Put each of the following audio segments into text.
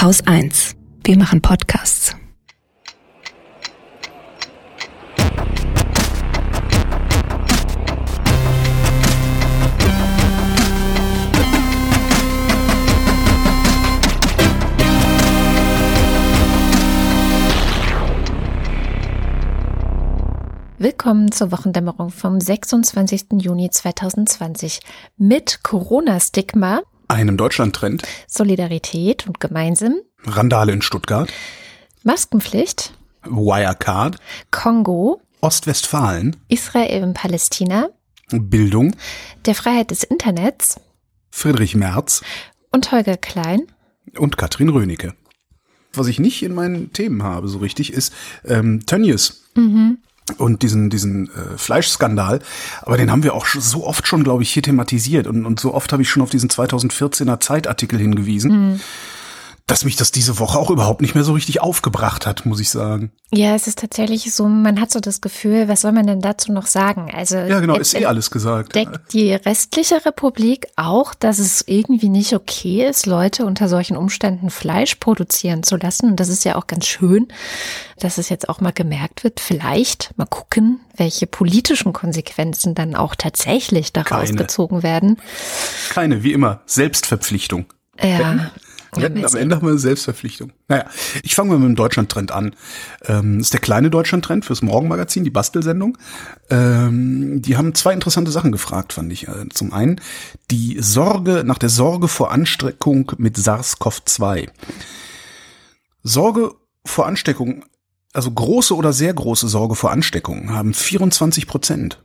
Haus 1. Wir machen Podcasts. Willkommen zur Wochendämmerung vom 26. Juni 2020 mit Corona-Stigma, einem Deutschland-Trend, Solidarität und gemeinsam, Randale in Stuttgart, Maskenpflicht, Wirecard, Kongo, Ostwestfalen, Israel und Palästina, Bildung, der Freiheit des Internets, Friedrich Merz. Und Holger Klein. Und Katrin Rönecke. Was ich nicht in meinen Themen habe so richtig, ist ähm, Tönnies. Mhm und diesen diesen äh, Fleischskandal, aber den haben wir auch so oft schon, glaube ich, hier thematisiert. Und, und so oft habe ich schon auf diesen 2014er Zeitartikel hingewiesen. Mhm dass mich das diese Woche auch überhaupt nicht mehr so richtig aufgebracht hat, muss ich sagen. Ja, es ist tatsächlich so, man hat so das Gefühl, was soll man denn dazu noch sagen? Also Ja, genau, ist eh alles gesagt. Deckt die restliche Republik auch, dass es irgendwie nicht okay ist, Leute unter solchen Umständen Fleisch produzieren zu lassen? Und das ist ja auch ganz schön, dass es jetzt auch mal gemerkt wird. Vielleicht mal gucken, welche politischen Konsequenzen dann auch tatsächlich daraus Keine. gezogen werden. Keine, wie immer, Selbstverpflichtung. Ja. Ja, am Ende wir eine Selbstverpflichtung. Naja, ich fange mal mit dem Deutschland-Trend an. Ähm, ist der kleine Deutschland-Trend fürs Morgenmagazin, die Bastelsendung. Ähm, die haben zwei interessante Sachen gefragt, fand ich. Äh, zum einen die Sorge, nach der Sorge vor Ansteckung mit SARS-CoV-2. Sorge vor Ansteckung, also große oder sehr große Sorge vor Ansteckung haben 24 Prozent.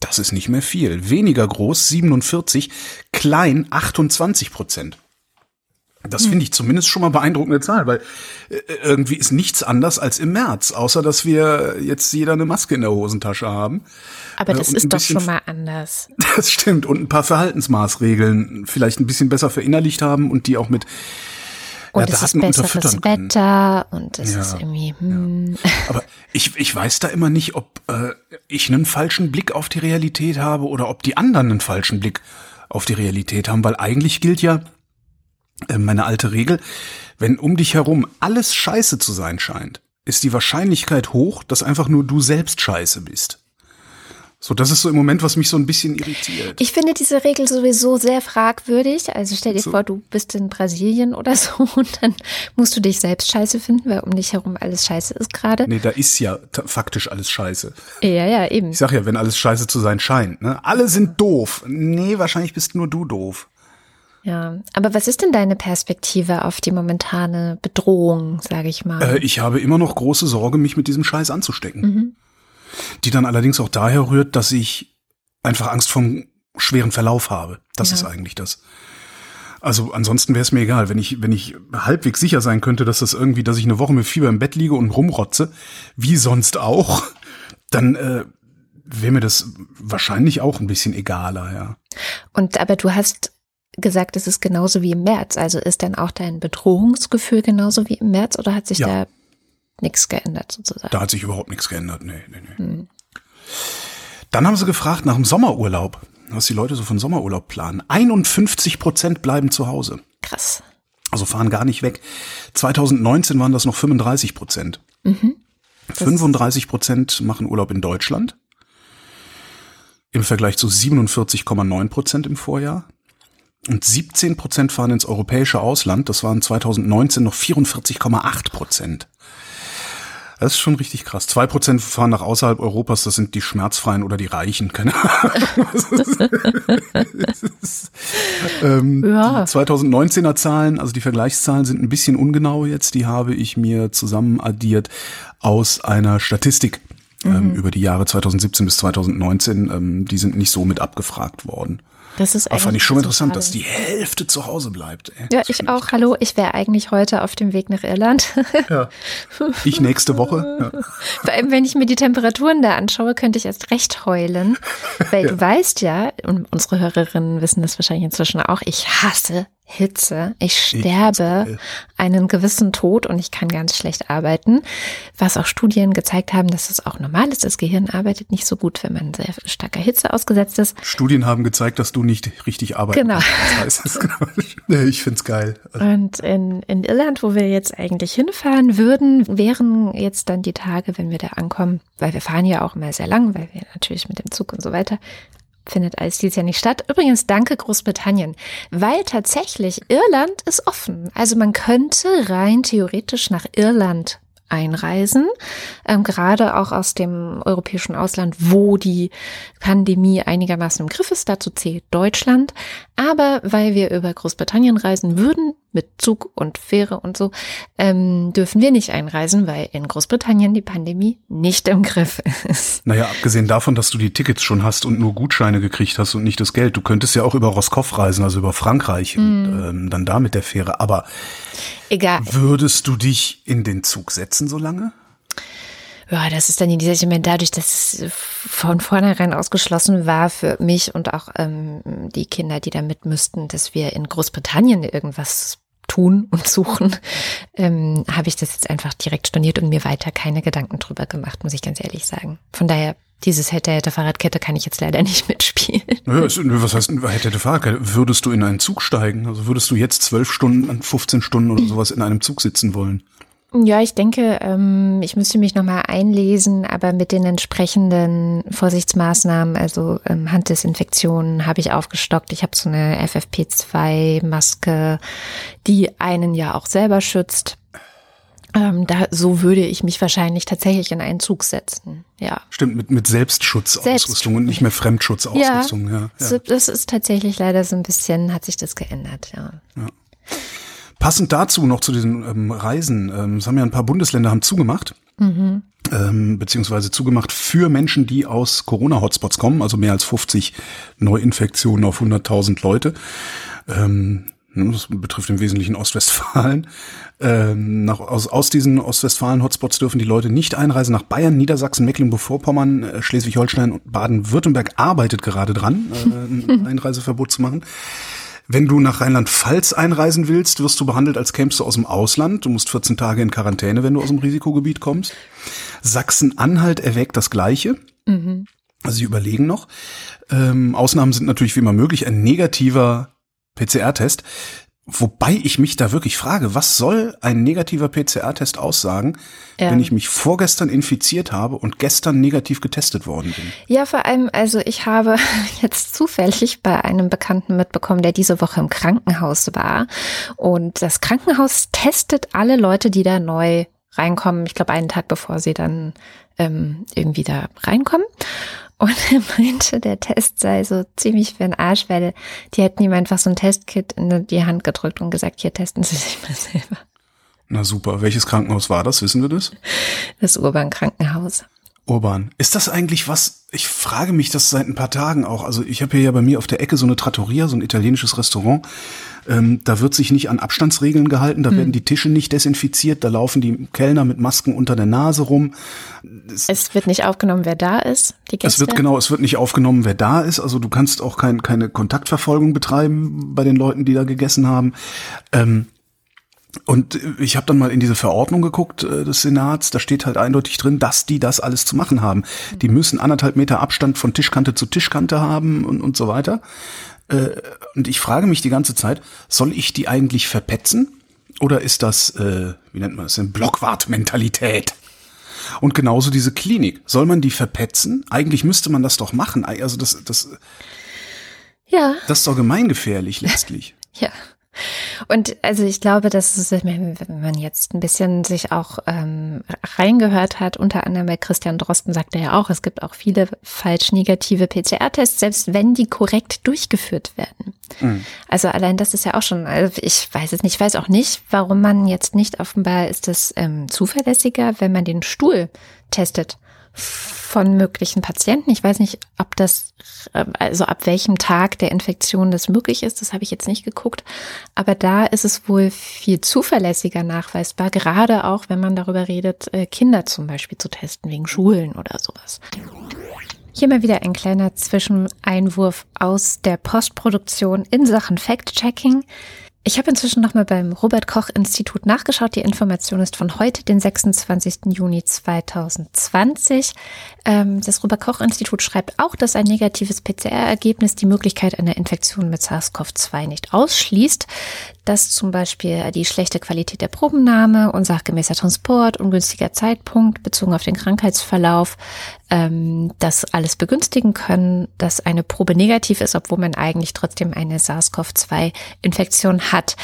Das ist nicht mehr viel. Weniger groß 47, klein 28 Prozent. Das finde ich zumindest schon mal beeindruckende Zahl, weil äh, irgendwie ist nichts anders als im März, außer dass wir jetzt jeder eine Maske in der Hosentasche haben. Aber das ist doch schon mal anders. Das stimmt. Und ein paar Verhaltensmaßregeln vielleicht ein bisschen besser verinnerlicht haben und die auch mit und ja, es ist besseres Wetter und es ja, ist irgendwie. Hm. Ja. Aber ich, ich weiß da immer nicht, ob äh, ich einen falschen Blick auf die Realität habe oder ob die anderen einen falschen Blick auf die Realität haben, weil eigentlich gilt ja, äh, meine alte Regel, wenn um dich herum alles scheiße zu sein scheint, ist die Wahrscheinlichkeit hoch, dass einfach nur du selbst scheiße bist. So, das ist so im Moment, was mich so ein bisschen irritiert. Ich finde diese Regel sowieso sehr fragwürdig. Also stell dir so. vor, du bist in Brasilien oder so und dann musst du dich selbst scheiße finden, weil um dich herum alles scheiße ist gerade. Nee, da ist ja faktisch alles scheiße. Ja, ja, eben. Ich sag ja, wenn alles scheiße zu sein scheint, ne? Alle sind doof. Nee, wahrscheinlich bist nur du doof. Ja, aber was ist denn deine Perspektive auf die momentane Bedrohung, sage ich mal? Äh, ich habe immer noch große Sorge, mich mit diesem Scheiß anzustecken. Mhm. Die dann allerdings auch daher rührt, dass ich einfach Angst vom schweren Verlauf habe. Das ja. ist eigentlich das. Also ansonsten wäre es mir egal, wenn ich wenn ich halbwegs sicher sein könnte, dass das irgendwie, dass ich eine Woche mit Fieber im Bett liege und rumrotze, wie sonst auch, dann äh, wäre mir das wahrscheinlich auch ein bisschen egaler, ja. Und aber du hast gesagt, es ist genauso wie im März. Also ist dann auch dein Bedrohungsgefühl genauso wie im März oder hat sich ja. da nichts geändert sozusagen? Da hat sich überhaupt nichts geändert. Nee, nee, nee. Hm. Dann haben sie gefragt nach dem Sommerurlaub, was die Leute so von Sommerurlaub planen. 51 Prozent bleiben zu Hause. Krass. Also fahren gar nicht weg. 2019 waren das noch 35 Prozent. Mhm. 35 Prozent machen Urlaub in Deutschland. Im Vergleich zu 47,9 Prozent im Vorjahr. Und 17 Prozent fahren ins europäische Ausland. Das waren 2019 noch 44,8 Prozent. Das ist schon richtig krass. Zwei Prozent fahren nach außerhalb Europas, das sind die Schmerzfreien oder die Reichen, keine Ahnung. ähm, ja. Die 2019er Zahlen, also die Vergleichszahlen sind ein bisschen ungenau jetzt. Die habe ich mir zusammen addiert aus einer Statistik ähm, mhm. über die Jahre 2017 bis 2019. Ähm, die sind nicht so mit abgefragt worden. Das ist eigentlich. fand ich schon interessant, dass die Hälfte zu Hause bleibt. Ey. Ja, ich auch. Hallo, ich wäre eigentlich heute auf dem Weg nach Irland. Ja. Ich nächste Woche. Ja. Vor allem, wenn ich mir die Temperaturen da anschaue, könnte ich erst recht heulen. Weil ja. du weißt ja, und unsere Hörerinnen wissen das wahrscheinlich inzwischen auch, ich hasse Hitze. Ich sterbe einen gewissen Tod und ich kann ganz schlecht arbeiten. Was auch Studien gezeigt haben, dass es auch normal ist. Das Gehirn arbeitet nicht so gut, wenn man sehr starker Hitze ausgesetzt ist. Studien haben gezeigt, dass du nicht richtig arbeitest. Genau. Das heißt. Ich find's geil. Und in, in Irland, wo wir jetzt eigentlich hinfahren würden, wären jetzt dann die Tage, wenn wir da ankommen, weil wir fahren ja auch immer sehr lang, weil wir natürlich mit dem Zug und so weiter findet alles dieses Jahr nicht statt. Übrigens danke Großbritannien, weil tatsächlich Irland ist offen. Also man könnte rein theoretisch nach Irland einreisen, ähm, gerade auch aus dem europäischen Ausland, wo die Pandemie einigermaßen im Griff ist. Dazu zählt Deutschland. Aber weil wir über Großbritannien reisen würden, mit Zug und Fähre und so, ähm, dürfen wir nicht einreisen, weil in Großbritannien die Pandemie nicht im Griff ist. Naja, abgesehen davon, dass du die Tickets schon hast und nur Gutscheine gekriegt hast und nicht das Geld. Du könntest ja auch über Roscoff reisen, also über Frankreich mm. und mhm. ähm, dann da mit der Fähre. Aber Egal. würdest du dich in den Zug setzen so lange? ja, das ist dann in dieser Moment dadurch, dass es von vornherein ausgeschlossen war für mich und auch ähm, die Kinder, die da mit müssten, dass wir in Großbritannien irgendwas tun und suchen, ähm, habe ich das jetzt einfach direkt storniert und mir weiter keine Gedanken drüber gemacht, muss ich ganz ehrlich sagen. Von daher, dieses hätte, hätte Fahrradkette kann ich jetzt leider nicht mitspielen. Naja, was heißt hätte, hätte Fahrradkette? Würdest du in einen Zug steigen? Also würdest du jetzt zwölf Stunden, 15 Stunden oder sowas in einem Zug sitzen wollen? Ja, ich denke, ähm, ich müsste mich nochmal einlesen, aber mit den entsprechenden Vorsichtsmaßnahmen, also ähm, Handdesinfektionen, habe ich aufgestockt. Ich habe so eine FFP2-Maske, die einen ja auch selber schützt. Ähm, da, so würde ich mich wahrscheinlich tatsächlich in einen Zug setzen. Ja. Stimmt, mit, mit Selbstschutzausrüstung Selbst und nicht mehr Fremdschutzausrüstung. Ja, ja, das ist tatsächlich leider so ein bisschen, hat sich das geändert, ja. ja. Passend dazu noch zu diesen ähm, Reisen, ähm, es haben ja ein paar Bundesländer haben zugemacht. Mhm. Ähm, beziehungsweise zugemacht für Menschen, die aus Corona-Hotspots kommen, also mehr als 50 Neuinfektionen auf 100.000 Leute. Ähm, ne, das betrifft im Wesentlichen Ostwestfalen. Ähm, nach, aus, aus diesen Ostwestfalen-Hotspots dürfen die Leute nicht einreisen nach Bayern, Niedersachsen, Mecklenburg-Vorpommern, äh, Schleswig-Holstein und Baden-Württemberg arbeitet gerade dran, äh, ein Einreiseverbot zu machen. Wenn du nach Rheinland-Pfalz einreisen willst, wirst du behandelt, als kämst du aus dem Ausland. Du musst 14 Tage in Quarantäne, wenn du aus dem Risikogebiet kommst. Sachsen-Anhalt erwägt das Gleiche. Mhm. Also sie überlegen noch. Ähm, Ausnahmen sind natürlich wie immer möglich. Ein negativer PCR-Test. Wobei ich mich da wirklich frage, was soll ein negativer PCR-Test aussagen, ja. wenn ich mich vorgestern infiziert habe und gestern negativ getestet worden bin? Ja, vor allem, also ich habe jetzt zufällig bei einem Bekannten mitbekommen, der diese Woche im Krankenhaus war. Und das Krankenhaus testet alle Leute, die da neu reinkommen. Ich glaube, einen Tag bevor sie dann ähm, irgendwie da reinkommen. Und er meinte, der Test sei so ziemlich für den Arsch, weil die hätten ihm einfach so ein Testkit in die Hand gedrückt und gesagt, hier testen Sie sich mal selber. Na super. Welches Krankenhaus war das? Wissen wir das? Das Urban Krankenhaus. Urban. Ist das eigentlich was? Ich frage mich das seit ein paar Tagen auch. Also ich habe hier ja bei mir auf der Ecke so eine Trattoria, so ein italienisches Restaurant. Ähm, da wird sich nicht an Abstandsregeln gehalten, da hm. werden die Tische nicht desinfiziert, da laufen die Kellner mit Masken unter der Nase rum. Es, es wird nicht aufgenommen, wer da ist. Die Gäste. Es wird genau, es wird nicht aufgenommen, wer da ist. Also du kannst auch kein, keine Kontaktverfolgung betreiben bei den Leuten, die da gegessen haben. Ähm, und ich habe dann mal in diese Verordnung geguckt äh, des Senats, da steht halt eindeutig drin, dass die das alles zu machen haben. Die müssen anderthalb Meter Abstand von Tischkante zu Tischkante haben und, und so weiter. Äh, und ich frage mich die ganze Zeit, soll ich die eigentlich verpetzen? Oder ist das, äh, wie nennt man das, eine Blockwart-Mentalität? Und genauso diese Klinik. Soll man die verpetzen? Eigentlich müsste man das doch machen. Also das, das, ja. Das ist doch gemeingefährlich letztlich. ja. Und also ich glaube, dass es, wenn man jetzt ein bisschen sich auch ähm, reingehört hat, unter anderem bei Christian Drosten sagt er ja auch, es gibt auch viele falsch negative PCR-Tests, selbst wenn die korrekt durchgeführt werden. Mhm. Also allein das ist ja auch schon, also ich weiß es nicht, ich weiß auch nicht, warum man jetzt nicht offenbar ist es ähm, zuverlässiger, wenn man den Stuhl testet von möglichen Patienten. Ich weiß nicht, ob das, also ab welchem Tag der Infektion das möglich ist, das habe ich jetzt nicht geguckt. Aber da ist es wohl viel zuverlässiger nachweisbar, gerade auch, wenn man darüber redet, äh, Kinder zum Beispiel zu testen, wegen Schulen oder sowas. Hier mal wieder ein kleiner Zwischeneinwurf aus der Postproduktion in Sachen Fact-Checking. Ich habe inzwischen nochmal beim Robert Koch Institut nachgeschaut. Die Information ist von heute, den 26. Juni 2020. Ähm, das Robert Koch Institut schreibt auch, dass ein negatives PCR-Ergebnis die Möglichkeit einer Infektion mit SARS-CoV-2 nicht ausschließt. Dass zum Beispiel die schlechte Qualität der Probennahme, unsachgemäßer Transport, ungünstiger Zeitpunkt bezogen auf den Krankheitsverlauf, ähm, das alles begünstigen können, dass eine Probe negativ ist, obwohl man eigentlich trotzdem eine SARS-CoV-2-Infektion hat.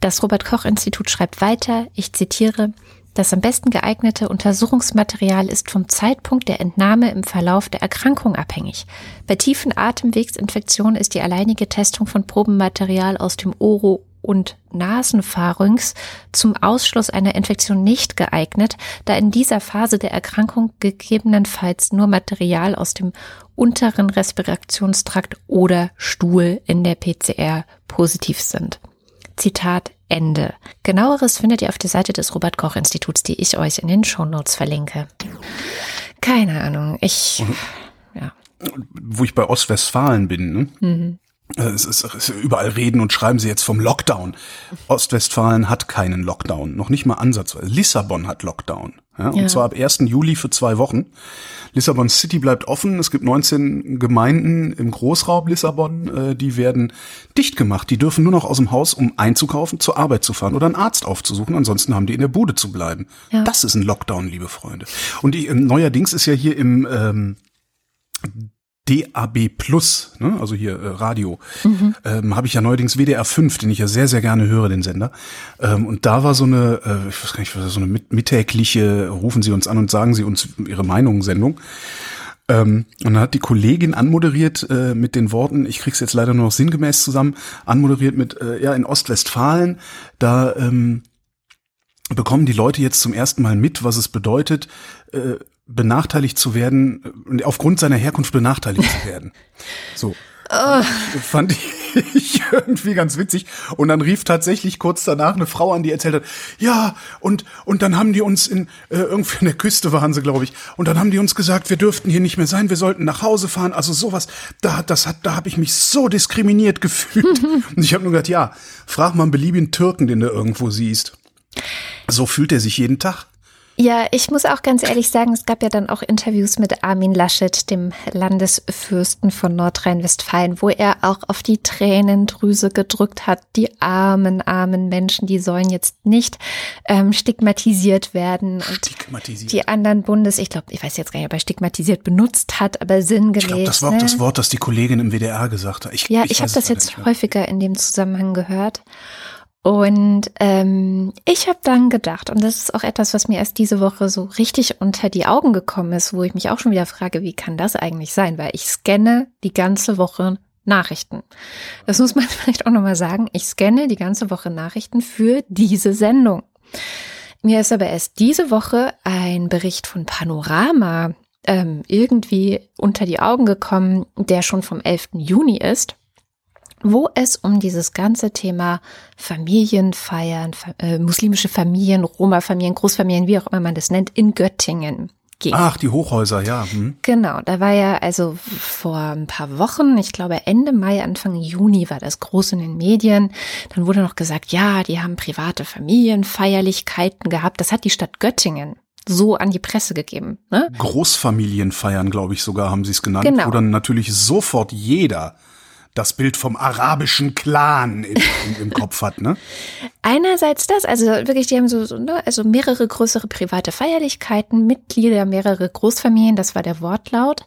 Das Robert Koch Institut schreibt weiter, ich zitiere, das am besten geeignete Untersuchungsmaterial ist vom Zeitpunkt der Entnahme im Verlauf der Erkrankung abhängig. Bei tiefen Atemwegsinfektionen ist die alleinige Testung von Probenmaterial aus dem Oro- und Nasenpharynx zum Ausschluss einer Infektion nicht geeignet, da in dieser Phase der Erkrankung gegebenenfalls nur Material aus dem unteren Respirationstrakt oder Stuhl in der PCR positiv sind. Zitat Ende. Genaueres findet ihr auf der Seite des Robert Koch Instituts, die ich euch in den Shownotes verlinke. Keine Ahnung, ich, ja. Wo ich bei Ostwestfalen bin, ne? Mhm. Es ist, es ist überall reden und schreiben sie jetzt vom Lockdown. Ostwestfalen hat keinen Lockdown, noch nicht mal ansatzweise. Lissabon hat Lockdown. Ja, und ja. zwar ab 1. Juli für zwei Wochen. Lissabon City bleibt offen. Es gibt 19 Gemeinden im Großraum Lissabon, äh, die werden dicht gemacht. Die dürfen nur noch aus dem Haus, um einzukaufen, zur Arbeit zu fahren oder einen Arzt aufzusuchen. Ansonsten haben die in der Bude zu bleiben. Ja. Das ist ein Lockdown, liebe Freunde. Und die, neuerdings ist ja hier im ähm, DAB Plus, ne, also hier äh, Radio, mhm. ähm, habe ich ja neuerdings WDR 5, den ich ja sehr, sehr gerne höre, den Sender. Ähm, und da war so eine, äh, ich weiß gar nicht, so eine mittägliche, rufen Sie uns an und sagen Sie uns Ihre Meinung Sendung. Ähm, und dann hat die Kollegin anmoderiert äh, mit den Worten, ich krieg's jetzt leider nur noch sinngemäß zusammen, anmoderiert mit, äh, ja, in Ostwestfalen, da ähm, bekommen die Leute jetzt zum ersten Mal mit, was es bedeutet, äh, benachteiligt zu werden, äh, aufgrund seiner Herkunft benachteiligt zu werden. So. Oh. Fand ich irgendwie ganz witzig. Und dann rief tatsächlich kurz danach eine Frau an, die erzählt hat, ja, und, und dann haben die uns in, äh, irgendwie an der Küste waren sie, glaube ich, und dann haben die uns gesagt, wir dürften hier nicht mehr sein, wir sollten nach Hause fahren. Also sowas, da, das hat, da habe ich mich so diskriminiert gefühlt. und ich habe nur gedacht, ja, frag mal einen beliebigen Türken, den du irgendwo siehst. So fühlt er sich jeden Tag. Ja, ich muss auch ganz ehrlich sagen, es gab ja dann auch Interviews mit Armin Laschet, dem Landesfürsten von Nordrhein-Westfalen, wo er auch auf die Tränendrüse gedrückt hat. Die armen, armen Menschen, die sollen jetzt nicht ähm, stigmatisiert werden. Und stigmatisiert. die anderen Bundes, ich glaube, ich weiß jetzt gar nicht, ob er stigmatisiert benutzt hat, aber sinngemäß. Ich glaube, das war ne? auch das Wort, das die Kollegin im WDR gesagt hat. Ich, ja, ich, ich habe das jetzt häufiger in dem Zusammenhang gehört. Und ähm, ich habe dann gedacht, und das ist auch etwas, was mir erst diese Woche so richtig unter die Augen gekommen ist, wo ich mich auch schon wieder frage, wie kann das eigentlich sein? Weil ich scanne die ganze Woche Nachrichten. Das muss man vielleicht auch nochmal sagen. Ich scanne die ganze Woche Nachrichten für diese Sendung. Mir ist aber erst diese Woche ein Bericht von Panorama ähm, irgendwie unter die Augen gekommen, der schon vom 11. Juni ist wo es um dieses ganze Thema Familienfeiern, äh, muslimische Familien, Roma-Familien, Großfamilien, wie auch immer man das nennt, in Göttingen geht. Ach, die Hochhäuser, ja. Hm. Genau, da war ja also vor ein paar Wochen, ich glaube Ende Mai, Anfang Juni war das groß in den Medien. Dann wurde noch gesagt, ja, die haben private Familienfeierlichkeiten gehabt. Das hat die Stadt Göttingen so an die Presse gegeben. Ne? Großfamilienfeiern, glaube ich sogar, haben sie es genannt, genau. wo dann natürlich sofort jeder das Bild vom arabischen Clan im, im, Kopf hat, ne? Einerseits das, also wirklich, die haben so, so ne, also mehrere größere private Feierlichkeiten, Mitglieder, mehrere Großfamilien, das war der Wortlaut.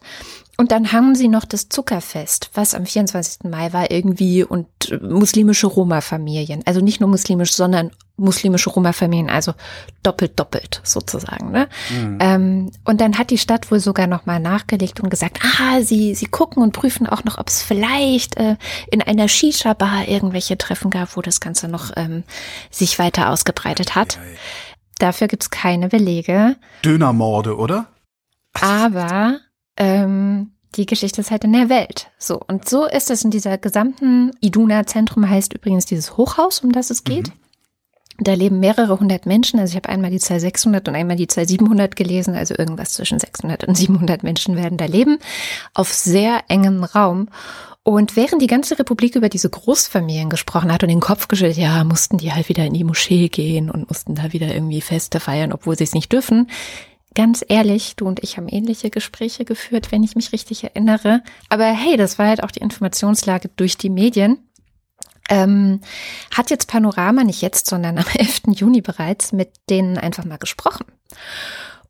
Und dann haben sie noch das Zuckerfest, was am 24. Mai war irgendwie und muslimische Roma-Familien. Also nicht nur muslimisch, sondern muslimische Roma-Familien, also doppelt, doppelt sozusagen. Ne? Mhm. Ähm, und dann hat die Stadt wohl sogar nochmal nachgelegt und gesagt, ah, sie, sie gucken und prüfen auch noch, ob es vielleicht äh, in einer Shisha-Bar irgendwelche Treffen gab, wo das Ganze noch ähm, sich weiter ausgebreitet hat. Ja, ja. Dafür gibt's keine Belege. Dönermorde, oder? Aber ähm, die Geschichte ist halt in der Welt. So, und so ist es in dieser gesamten Iduna-Zentrum heißt übrigens dieses Hochhaus, um das es geht. Mhm. Da leben mehrere hundert Menschen. Also ich habe einmal die Zahl 600 und einmal die Zahl 700 gelesen. Also irgendwas zwischen 600 und 700 Menschen werden da leben. Auf sehr engem Raum. Und während die ganze Republik über diese Großfamilien gesprochen hat und den Kopf geschüttelt, ja, mussten die halt wieder in die Moschee gehen und mussten da wieder irgendwie Feste feiern, obwohl sie es nicht dürfen. Ganz ehrlich, du und ich haben ähnliche Gespräche geführt, wenn ich mich richtig erinnere. Aber hey, das war halt auch die Informationslage durch die Medien. Ähm, hat jetzt Panorama nicht jetzt, sondern am 11. Juni bereits mit denen einfach mal gesprochen.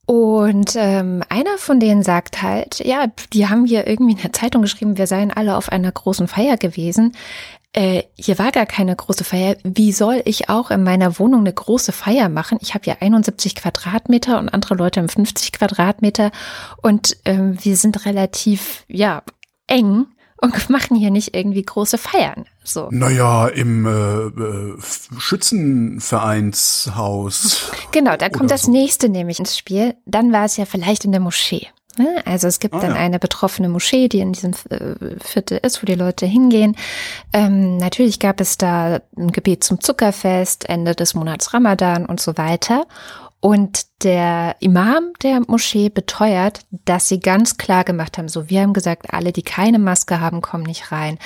Und ähm, einer von denen sagt halt, ja, die haben hier irgendwie in der Zeitung geschrieben, wir seien alle auf einer großen Feier gewesen. Äh, hier war gar keine große Feier. Wie soll ich auch in meiner Wohnung eine große Feier machen? Ich habe ja 71 Quadratmeter und andere Leute haben 50 Quadratmeter und ähm, wir sind relativ, ja, eng und machen hier nicht irgendwie große Feiern. So. Naja, im äh, äh, Schützenvereinshaus. Genau, da kommt das so. nächste nämlich ins Spiel. Dann war es ja vielleicht in der Moschee. Ne? Also es gibt ah, dann ja. eine betroffene Moschee, die in diesem äh, Viertel ist, wo die Leute hingehen. Ähm, natürlich gab es da ein Gebet zum Zuckerfest, Ende des Monats Ramadan und so weiter. Und der Imam der Moschee beteuert, dass sie ganz klar gemacht haben, so wir haben gesagt, alle, die keine Maske haben, kommen nicht rein.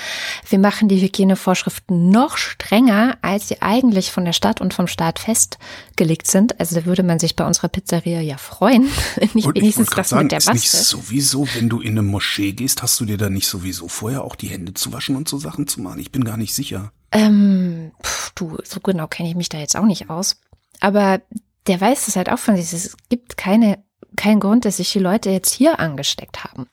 Wir machen die Hygienevorschriften noch strenger, als sie eigentlich von der Stadt und vom Staat festgelegt sind. Also da würde man sich bei unserer Pizzeria ja freuen, nicht und wenigstens das sagen, mit der Maske. Ist nicht sowieso, wenn du in eine Moschee gehst, hast du dir da nicht sowieso vorher auch die Hände zu waschen und so Sachen zu machen? Ich bin gar nicht sicher. Ähm, pf, du, so genau kenne ich mich da jetzt auch nicht aus. Aber der weiß das halt auch von sich. Es gibt keine, keinen Grund, dass sich die Leute jetzt hier angesteckt haben.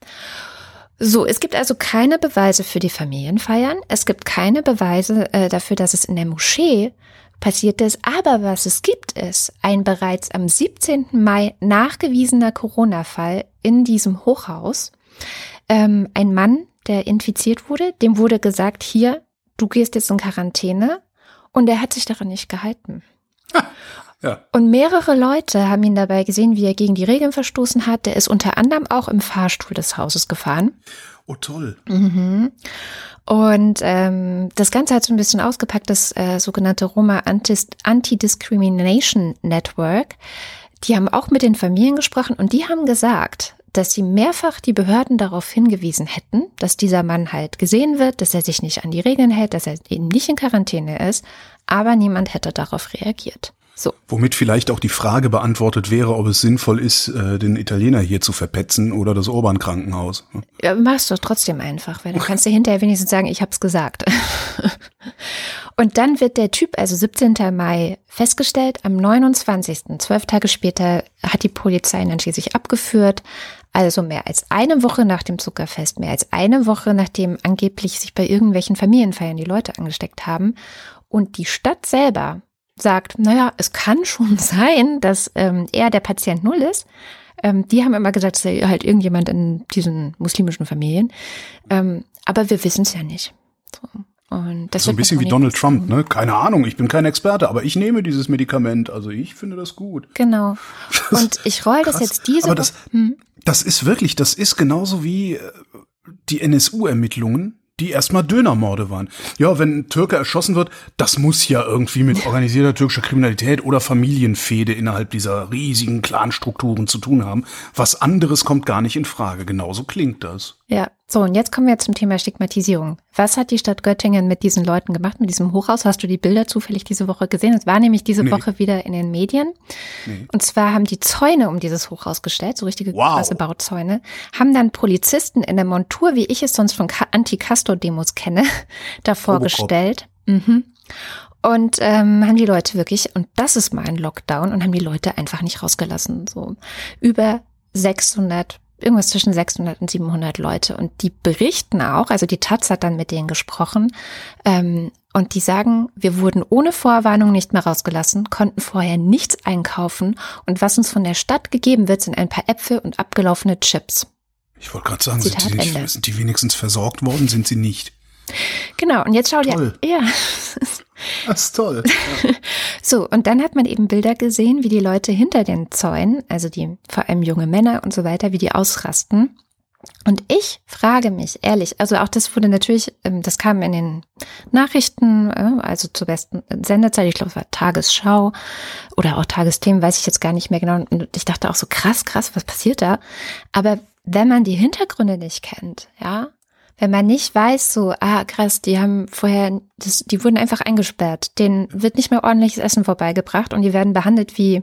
So, es gibt also keine Beweise für die Familienfeiern. Es gibt keine Beweise äh, dafür, dass es in der Moschee passiert ist. Aber was es gibt, ist ein bereits am 17. Mai nachgewiesener Corona-Fall in diesem Hochhaus. Ähm, ein Mann, der infiziert wurde, dem wurde gesagt, hier, du gehst jetzt in Quarantäne. Und er hat sich daran nicht gehalten. Ja. Und mehrere Leute haben ihn dabei gesehen, wie er gegen die Regeln verstoßen hat. Der ist unter anderem auch im Fahrstuhl des Hauses gefahren. Oh toll. Mhm. Und ähm, das Ganze hat so ein bisschen ausgepackt, das äh, sogenannte Roma Anti-Discrimination Network. Die haben auch mit den Familien gesprochen und die haben gesagt, dass sie mehrfach die Behörden darauf hingewiesen hätten, dass dieser Mann halt gesehen wird, dass er sich nicht an die Regeln hält, dass er eben nicht in Quarantäne ist, aber niemand hätte darauf reagiert. So. Womit vielleicht auch die Frage beantwortet wäre, ob es sinnvoll ist, äh, den Italiener hier zu verpetzen oder das Orban-Krankenhaus. Ja, machst du trotzdem einfach, weil dann kannst du hinterher wenigstens sagen, ich hab's gesagt. Und dann wird der Typ, also 17. Mai, festgestellt. Am 29., zwölf Tage später, hat die Polizei ihn dann schließlich abgeführt. Also mehr als eine Woche nach dem Zuckerfest, mehr als eine Woche nachdem angeblich sich bei irgendwelchen Familienfeiern die Leute angesteckt haben. Und die Stadt selber sagt, naja, es kann schon sein, dass ähm, er der Patient Null ist. Ähm, die haben immer gesagt, es sei halt irgendjemand in diesen muslimischen Familien. Ähm, aber wir wissen es ja nicht. So. Und das so ein bisschen wie Donald Trump, ne? Keine Ahnung, ich bin kein Experte, aber ich nehme dieses Medikament, also ich finde das gut. Genau. Und ich roll das jetzt diese aber das, hm? das ist wirklich, das ist genauso wie äh, die NSU-Ermittlungen die erstmal Dönermorde waren. Ja, wenn ein Türke erschossen wird, das muss ja irgendwie mit organisierter türkischer Kriminalität oder Familienfehde innerhalb dieser riesigen Clanstrukturen zu tun haben. Was anderes kommt gar nicht in Frage. Genauso klingt das. Ja, so, und jetzt kommen wir zum Thema Stigmatisierung. Was hat die Stadt Göttingen mit diesen Leuten gemacht, mit diesem Hochhaus? Hast du die Bilder zufällig diese Woche gesehen? Es war nämlich diese nee. Woche wieder in den Medien. Nee. Und zwar haben die Zäune um dieses Hochhaus gestellt, so richtige wow. krasse Bauzäune, haben dann Polizisten in der Montur, wie ich es sonst von Anti-Castor-Demos kenne, davor gestellt. Mhm. Und ähm, haben die Leute wirklich, und das ist mal ein Lockdown, und haben die Leute einfach nicht rausgelassen. So über 600 irgendwas zwischen 600 und 700 Leute. Und die berichten auch, also die Taz hat dann mit denen gesprochen, ähm, und die sagen, wir wurden ohne Vorwarnung nicht mehr rausgelassen, konnten vorher nichts einkaufen und was uns von der Stadt gegeben wird, sind ein paar Äpfel und abgelaufene Chips. Ich wollte gerade sagen, sind die, nicht, sind die wenigstens versorgt worden? Sind sie nicht? Genau, und jetzt schau dir, ja, Das ist toll. Ja. so, und dann hat man eben Bilder gesehen, wie die Leute hinter den Zäunen, also die vor allem junge Männer und so weiter, wie die ausrasten. Und ich frage mich ehrlich, also auch das wurde natürlich, ähm, das kam in den Nachrichten, äh, also zur besten Sendezeit, ich glaube, es war Tagesschau oder auch Tagesthemen, weiß ich jetzt gar nicht mehr genau. Und ich dachte auch so krass, krass, was passiert da? Aber wenn man die Hintergründe nicht kennt, ja, Wenn man nicht weiß, so, ah, krass, die haben vorher, das, die wurden einfach eingesperrt. Denen wird nicht mehr ordentliches Essen vorbeigebracht und die werden behandelt wie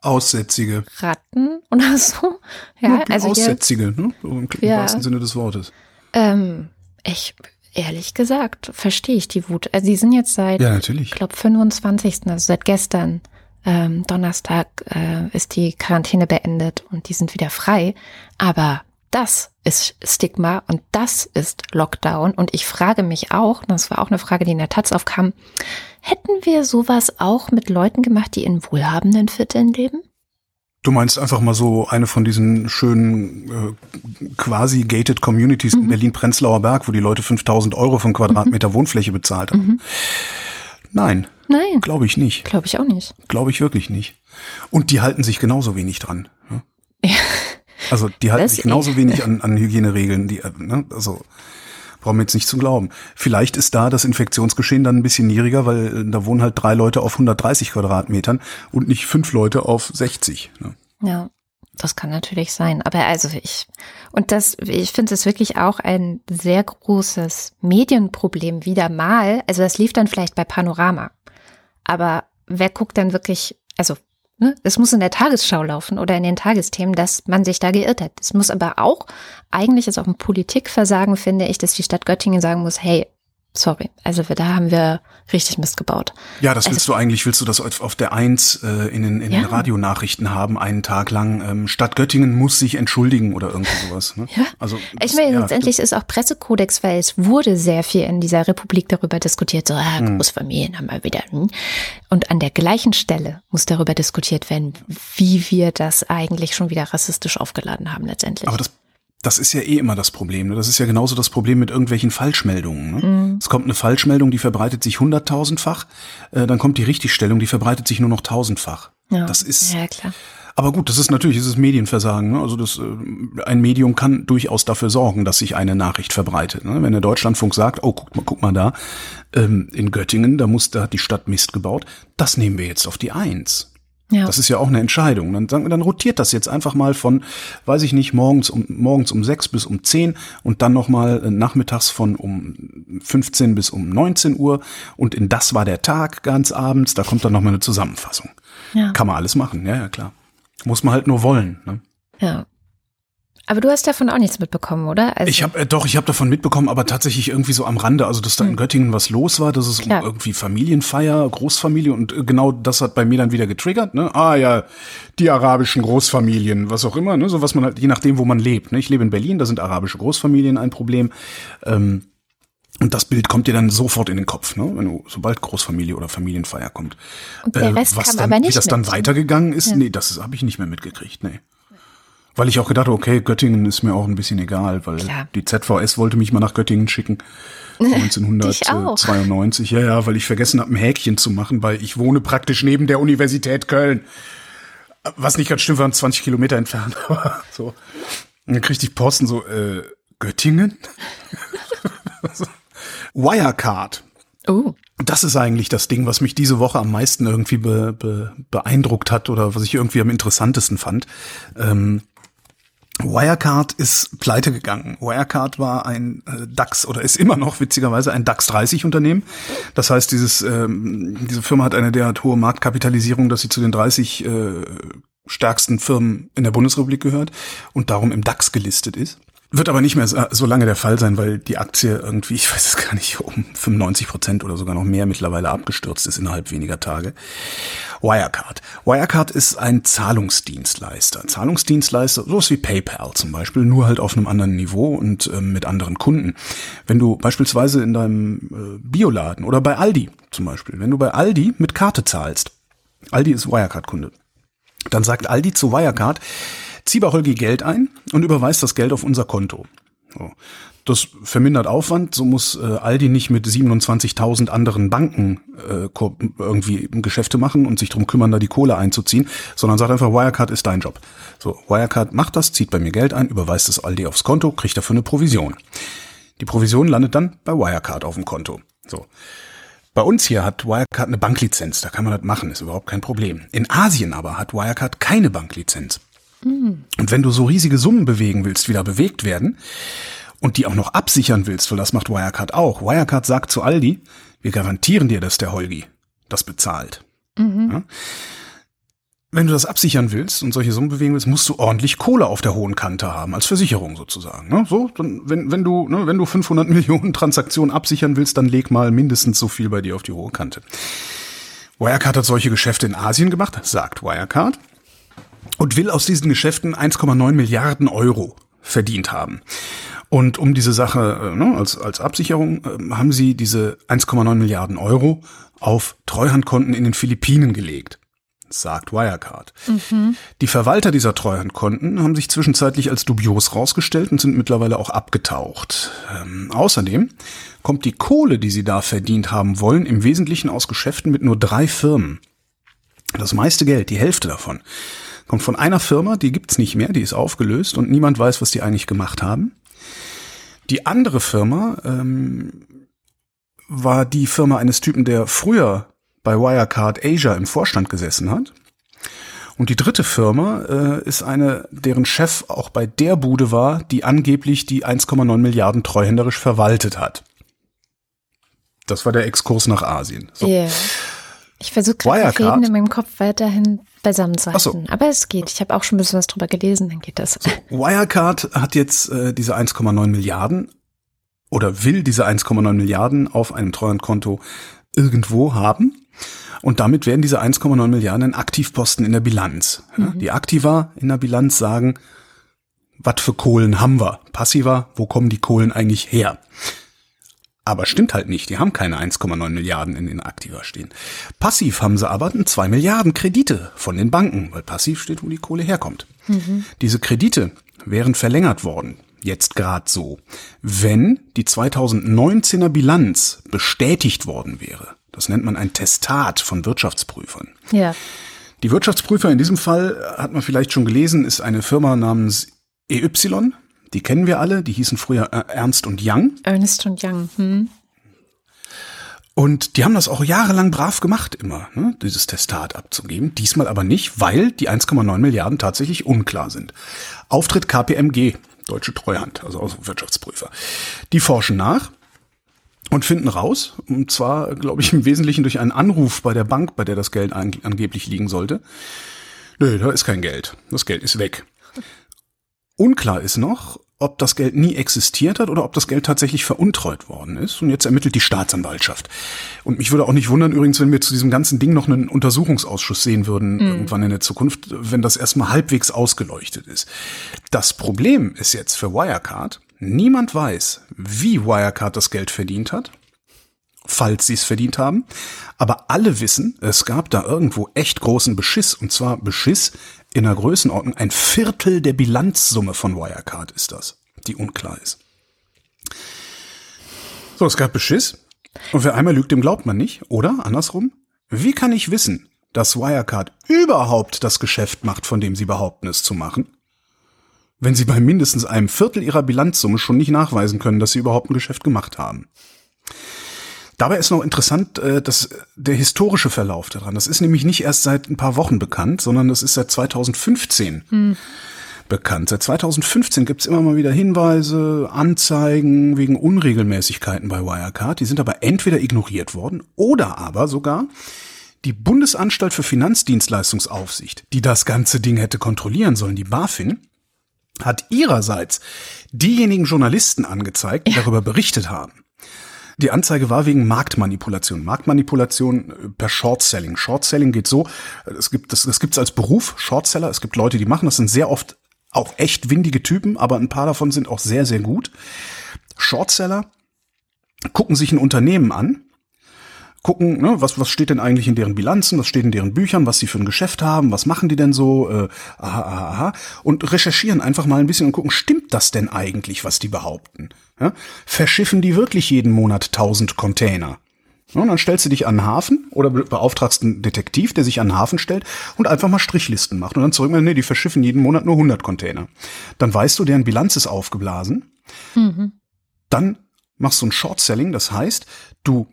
Aussätzige. Ratten oder so. Ja, Ja, also hier, Aussätzige, ne? So Im Ja. wahrsten Sinne des Wortes. ähm, ich, ehrlich gesagt, verstehe ich die Wut. Also die sind jetzt seit, Ja, ich natürlich. glaube, 25., also seit gestern, ähm, Donnerstag, äh, ist die Quarantäne beendet und die sind wieder frei. Aber das ist Stigma und das ist Lockdown. Und ich frage mich auch, und das war auch eine Frage, die in der Taz aufkam, hätten wir sowas auch mit Leuten gemacht, die in wohlhabenden Vierteln leben? Du meinst einfach mal so eine von diesen schönen äh, quasi gated Communities Mhm. in Berlin-Prenzlauer Berg, wo die Leute 5000 Euro von Quadratmeter Wohnfläche bezahlt haben? Mhm. Nein, Nein, glaube ich nicht. glaube ich auch nicht. Glaube ich wirklich nicht. Und die halten sich genauso wenig dran. Ne? Also die halten Das sich genauso wenig an, an Hygieneregeln. Die, äh, ne? Also brauchen wir jetzt nicht zu glauben. Vielleicht ist da das Infektionsgeschehen dann ein bisschen niedriger, weil äh, da wohnen halt drei Leute auf 130 Quadratmetern und nicht fünf Leute auf 60. Ne? Ja, das kann natürlich sein. Aber also ich, und das, ich finde es wirklich auch ein sehr großes Medienproblem wieder mal. Also das lief dann vielleicht bei Panorama. Aber wer guckt dann wirklich, also ne, es muss in der Tagesschau laufen oder in den Tagesthemen, dass man sich da geirrt hat. Es muss aber auch, eigentlich ist auch ein Politikversagen, finde ich, dass die Stadt Göttingen sagen muss, hey, sorry, also da haben wir richtig Mist gebaut. Ja, das Also- willst du eigentlich, willst du das auf auf der Eins äh, in den, in den Ja. Radionachrichten haben, einen Tag lang. Ähm, Stadt Göttingen muss sich entschuldigen oder irgendwie sowas. Ne? Ja. Also Ich das- meine, ja, letztendlich ist auch Pressekodex, weil es wurde sehr viel in dieser Republik darüber diskutiert, so, ah, Hm. Großfamilien haben wir wieder. hm. Und an der gleichen Stelle muss darüber diskutiert werden, wie wir das eigentlich schon wieder rassistisch aufgeladen haben letztendlich. Aber das, das ist ja eh immer das Problem. Ne? Das ist ja genauso das Problem mit irgendwelchen Falschmeldungen. Ne? Mhm. Es kommt eine Falschmeldung, die verbreitet sich hunderttausendfach. Äh, dann kommt die Richtigstellung, die verbreitet sich nur noch tausendfach. ja. Das ist. Ja, klar. Aber gut, das ist natürlich, das ist Medienversagen. Ne? Also das, äh, ein Medium kann durchaus dafür sorgen, dass sich eine Nachricht verbreitet. Ne? Wenn der Deutschlandfunk sagt, oh, guck mal, guck mal da, ähm, in Göttingen, da muss, da hat die Stadt Mist gebaut, das nehmen wir jetzt auf die Eins. Ja. Das ist ja auch eine Entscheidung. Dann, sagen wir, dann rotiert das jetzt einfach mal von, weiß ich nicht, morgens um, morgens um sechs bis um zehn und dann nochmal äh, nachmittags von um 15 bis um 19 Uhr. Und in das war der Tag ganz abends, da kommt dann nochmal eine Zusammenfassung. ja. Kann man alles machen, ja, ja, klar. Muss man halt nur wollen. Ne? ja. Aber du hast davon auch nichts mitbekommen, oder? Also, Ich habe äh, doch, ich habe davon mitbekommen, aber tatsächlich irgendwie so am Rande, also dass da in Göttingen was los war, dass es Hm. Um irgendwie Familienfeier, Großfamilie und äh, genau das hat bei mir dann wieder getriggert, ne? Ah ja, die arabischen Großfamilien, was auch immer, ne? So was man halt je nachdem, wo man lebt, ne? Ich lebe in Berlin, da sind arabische Großfamilien ein Problem. Ähm, und das Bild kommt dir dann sofort in den Kopf, ne? Wenn du sobald Großfamilie oder Familienfeier kommt. Und der Rest was kam dann, aber nicht wie das dann mit. weitergegangen ist, nee, das habe ich nicht mehr mitgekriegt, nee. Weil ich auch gedacht habe, okay, Göttingen ist mir auch ein bisschen egal, weil Klar. die ZVS wollte mich mal nach Göttingen schicken. Dich auch. 1992, ja, ja, weil ich vergessen habe, ein Häkchen zu machen, weil ich wohne praktisch neben der Universität Köln. Was nicht ganz stimmt, waren 20 Kilometer entfernt. aber so. Und dann kriegte ich Posten so, äh, Göttingen? Wirecard. Oh, Das ist eigentlich das Ding, was mich diese Woche am meisten irgendwie be, be, beeindruckt hat oder was ich irgendwie am interessantesten fand. Ähm, Wirecard ist pleite gegangen. Wirecard war ein äh, DAX oder ist immer noch witzigerweise ein DAX 30 Unternehmen. Das heißt, dieses, ähm, diese Firma hat eine derart hohe Marktkapitalisierung, dass sie zu den 30 äh, stärksten Firmen in der Bundesrepublik gehört und darum im DAX gelistet ist. Wird aber nicht mehr so lange der Fall sein, weil die Aktie irgendwie, ich weiß es gar nicht, um 95 Prozent oder sogar noch mehr mittlerweile abgestürzt ist innerhalb weniger Tage. Wirecard. Wirecard ist ein Zahlungsdienstleister. Zahlungsdienstleister, sowas wie PayPal zum Beispiel, nur halt auf einem anderen Niveau und ähm, mit anderen Kunden. Wenn du beispielsweise in deinem äh, Bioladen oder bei Aldi zum Beispiel, wenn du bei Aldi mit Karte zahlst, Aldi ist Wirecard-Kunde, dann sagt Aldi zu Wirecard, zieh Holgi Geld ein und überweist das Geld auf unser Konto. So. Das vermindert Aufwand, so muss äh, Aldi nicht mit 27.000 anderen Banken äh, irgendwie Geschäfte machen und sich drum kümmern, da die Kohle einzuziehen, sondern sagt einfach, Wirecard ist dein Job. So, Wirecard macht das, zieht bei mir Geld ein, überweist es Aldi aufs Konto, kriegt dafür eine Provision. Die Provision landet dann bei Wirecard auf dem Konto. So. Bei uns hier hat Wirecard eine Banklizenz, da kann man das machen, ist überhaupt kein Problem. In Asien aber hat Wirecard keine Banklizenz. Und wenn du so riesige Summen bewegen willst, wie da bewegt werden, und die auch noch absichern willst, weil das macht Wirecard auch. Wirecard sagt zu Aldi, wir garantieren dir, dass der Holgi das bezahlt. Mhm. Ja? Wenn du das absichern willst und solche Summen bewegen willst, musst du ordentlich Kohle auf der hohen Kante haben, als Versicherung sozusagen. Ne? So, dann, wenn, wenn du, ne, wenn du 500 Millionen Transaktionen absichern willst, dann leg mal mindestens so viel bei dir auf die hohe Kante. Wirecard hat solche Geschäfte in Asien gemacht, sagt Wirecard, und will aus diesen Geschäften 1,9 Milliarden Euro verdient haben. Und um diese Sache äh, ne, als, als Absicherung äh, haben sie diese 1,9 Milliarden Euro auf Treuhandkonten in den Philippinen gelegt sagt Wirecard. Mhm. Die Verwalter dieser Treuhandkonten haben sich zwischenzeitlich als dubios rausgestellt und sind mittlerweile auch abgetaucht. Ähm, außerdem kommt die Kohle, die sie da verdient haben wollen, im Wesentlichen aus Geschäften mit nur drei Firmen. Das meiste Geld, die Hälfte davon, kommt von einer Firma, die gibt's nicht mehr, die ist aufgelöst und niemand weiß, was die eigentlich gemacht haben. Die andere Firma ähm, war die Firma eines Typen, der früher bei Wirecard Asia im Vorstand gesessen hat. Und die dritte Firma äh, ist eine, deren Chef auch bei der Bude war, die angeblich die 1,9 Milliarden treuhänderisch verwaltet hat. Das war der Exkurs nach Asien. So. Yeah. Ich versuche gerade Fäden in meinem Kopf weiterhin beisammen zu halten. So. Aber es geht. Ich habe auch schon ein bisschen was drüber gelesen, dann geht das. So, Wirecard hat jetzt äh, diese 1,9 Milliarden oder will diese 1,9 Milliarden auf einem Treuhandkonto irgendwo haben. Und damit werden diese 1,9 Milliarden ein Aktivposten in der Bilanz. Mhm. Die Aktiva in der Bilanz sagen, was für Kohlen haben wir? Passiva, wo kommen die Kohlen eigentlich her? Aber stimmt halt nicht, die haben keine 1,9 Milliarden in den Aktiva stehen. Passiv haben sie aber 2 Milliarden Kredite von den Banken, weil passiv steht, wo die Kohle herkommt. Mhm. Diese Kredite wären verlängert worden, jetzt gerade so, wenn die 2019er Bilanz bestätigt worden wäre. Das nennt man ein Testat von Wirtschaftsprüfern. Ja. Die Wirtschaftsprüfer in diesem Fall, hat man vielleicht schon gelesen, ist eine Firma namens EY. Die kennen wir alle, die hießen früher Ernst und Young. Ernst und Young, hm. Und die haben das auch jahrelang brav gemacht, immer, ne, dieses Testat abzugeben. Diesmal aber nicht, weil die 1,9 Milliarden tatsächlich unklar sind. Auftritt KPMG, Deutsche Treuhand, also auch Wirtschaftsprüfer. Die forschen nach und finden raus, und zwar, glaube ich, im Wesentlichen durch einen Anruf bei der Bank, bei der das Geld an, angeblich liegen sollte. Nö, da ist kein Geld. Das Geld ist weg. Unklar ist noch, ob das Geld nie existiert hat oder ob das Geld tatsächlich veruntreut worden ist. Und jetzt ermittelt die Staatsanwaltschaft. Und mich würde auch nicht wundern übrigens, wenn wir zu diesem ganzen Ding noch einen Untersuchungsausschuss sehen würden, mhm. irgendwann in der Zukunft, wenn das erstmal halbwegs ausgeleuchtet ist. Das Problem ist jetzt für Wirecard, Niemand weiß, wie Wirecard das Geld verdient hat, falls sie es verdient haben. Aber alle wissen, es gab da irgendwo echt großen Beschiss. Und zwar Beschiss in der Größenordnung. Ein Viertel der Bilanzsumme von Wirecard ist das, die unklar ist. So, es gab Beschiss. Und wer einmal lügt, dem glaubt man nicht. Oder andersrum. Wie kann ich wissen, dass Wirecard überhaupt das Geschäft macht, von dem sie behaupten, es zu machen? wenn sie bei mindestens einem Viertel ihrer Bilanzsumme schon nicht nachweisen können, dass sie überhaupt ein Geschäft gemacht haben. Dabei ist noch interessant, äh, dass der historische Verlauf daran. Das ist nämlich nicht erst seit ein paar Wochen bekannt, sondern das ist seit 2015 hm. bekannt. Seit 2015 gibt's immer mal wieder Hinweise, Anzeigen wegen Unregelmäßigkeiten bei Wirecard. Die sind aber entweder ignoriert worden oder aber sogar die Bundesanstalt für Finanzdienstleistungsaufsicht, die das ganze Ding hätte kontrollieren sollen, die BaFin, hat ihrerseits diejenigen Journalisten angezeigt, die ja. darüber berichtet haben. Die Anzeige war wegen Marktmanipulation. Marktmanipulation äh, per Shortselling. Shortselling geht so, es gibt, das, das gibt's als Beruf, Shortseller. Es gibt Leute, die machen das, sind sehr oft auch echt windige Typen, aber ein paar davon sind auch sehr, sehr gut. Shortseller gucken sich ein Unternehmen an gucken, ne, was, was steht denn eigentlich in deren Bilanzen, was steht in deren Büchern, was sie für ein Geschäft haben, was machen die denn so, äh, aha, aha, aha, und recherchieren einfach mal ein bisschen und gucken, stimmt das denn eigentlich, was die behaupten? Ja? Verschiffen die wirklich jeden Monat tausend Container? Ja, und dann stellst du dich an den Hafen oder beauftragst einen Detektiv, der sich an den Hafen stellt und einfach mal Strichlisten macht. Und dann zurück, nee, die verschiffen jeden Monat nur 100 Container. Dann weißt du, deren Bilanz ist aufgeblasen. Mhm. Dann machst du ein Short-Selling, das heißt, du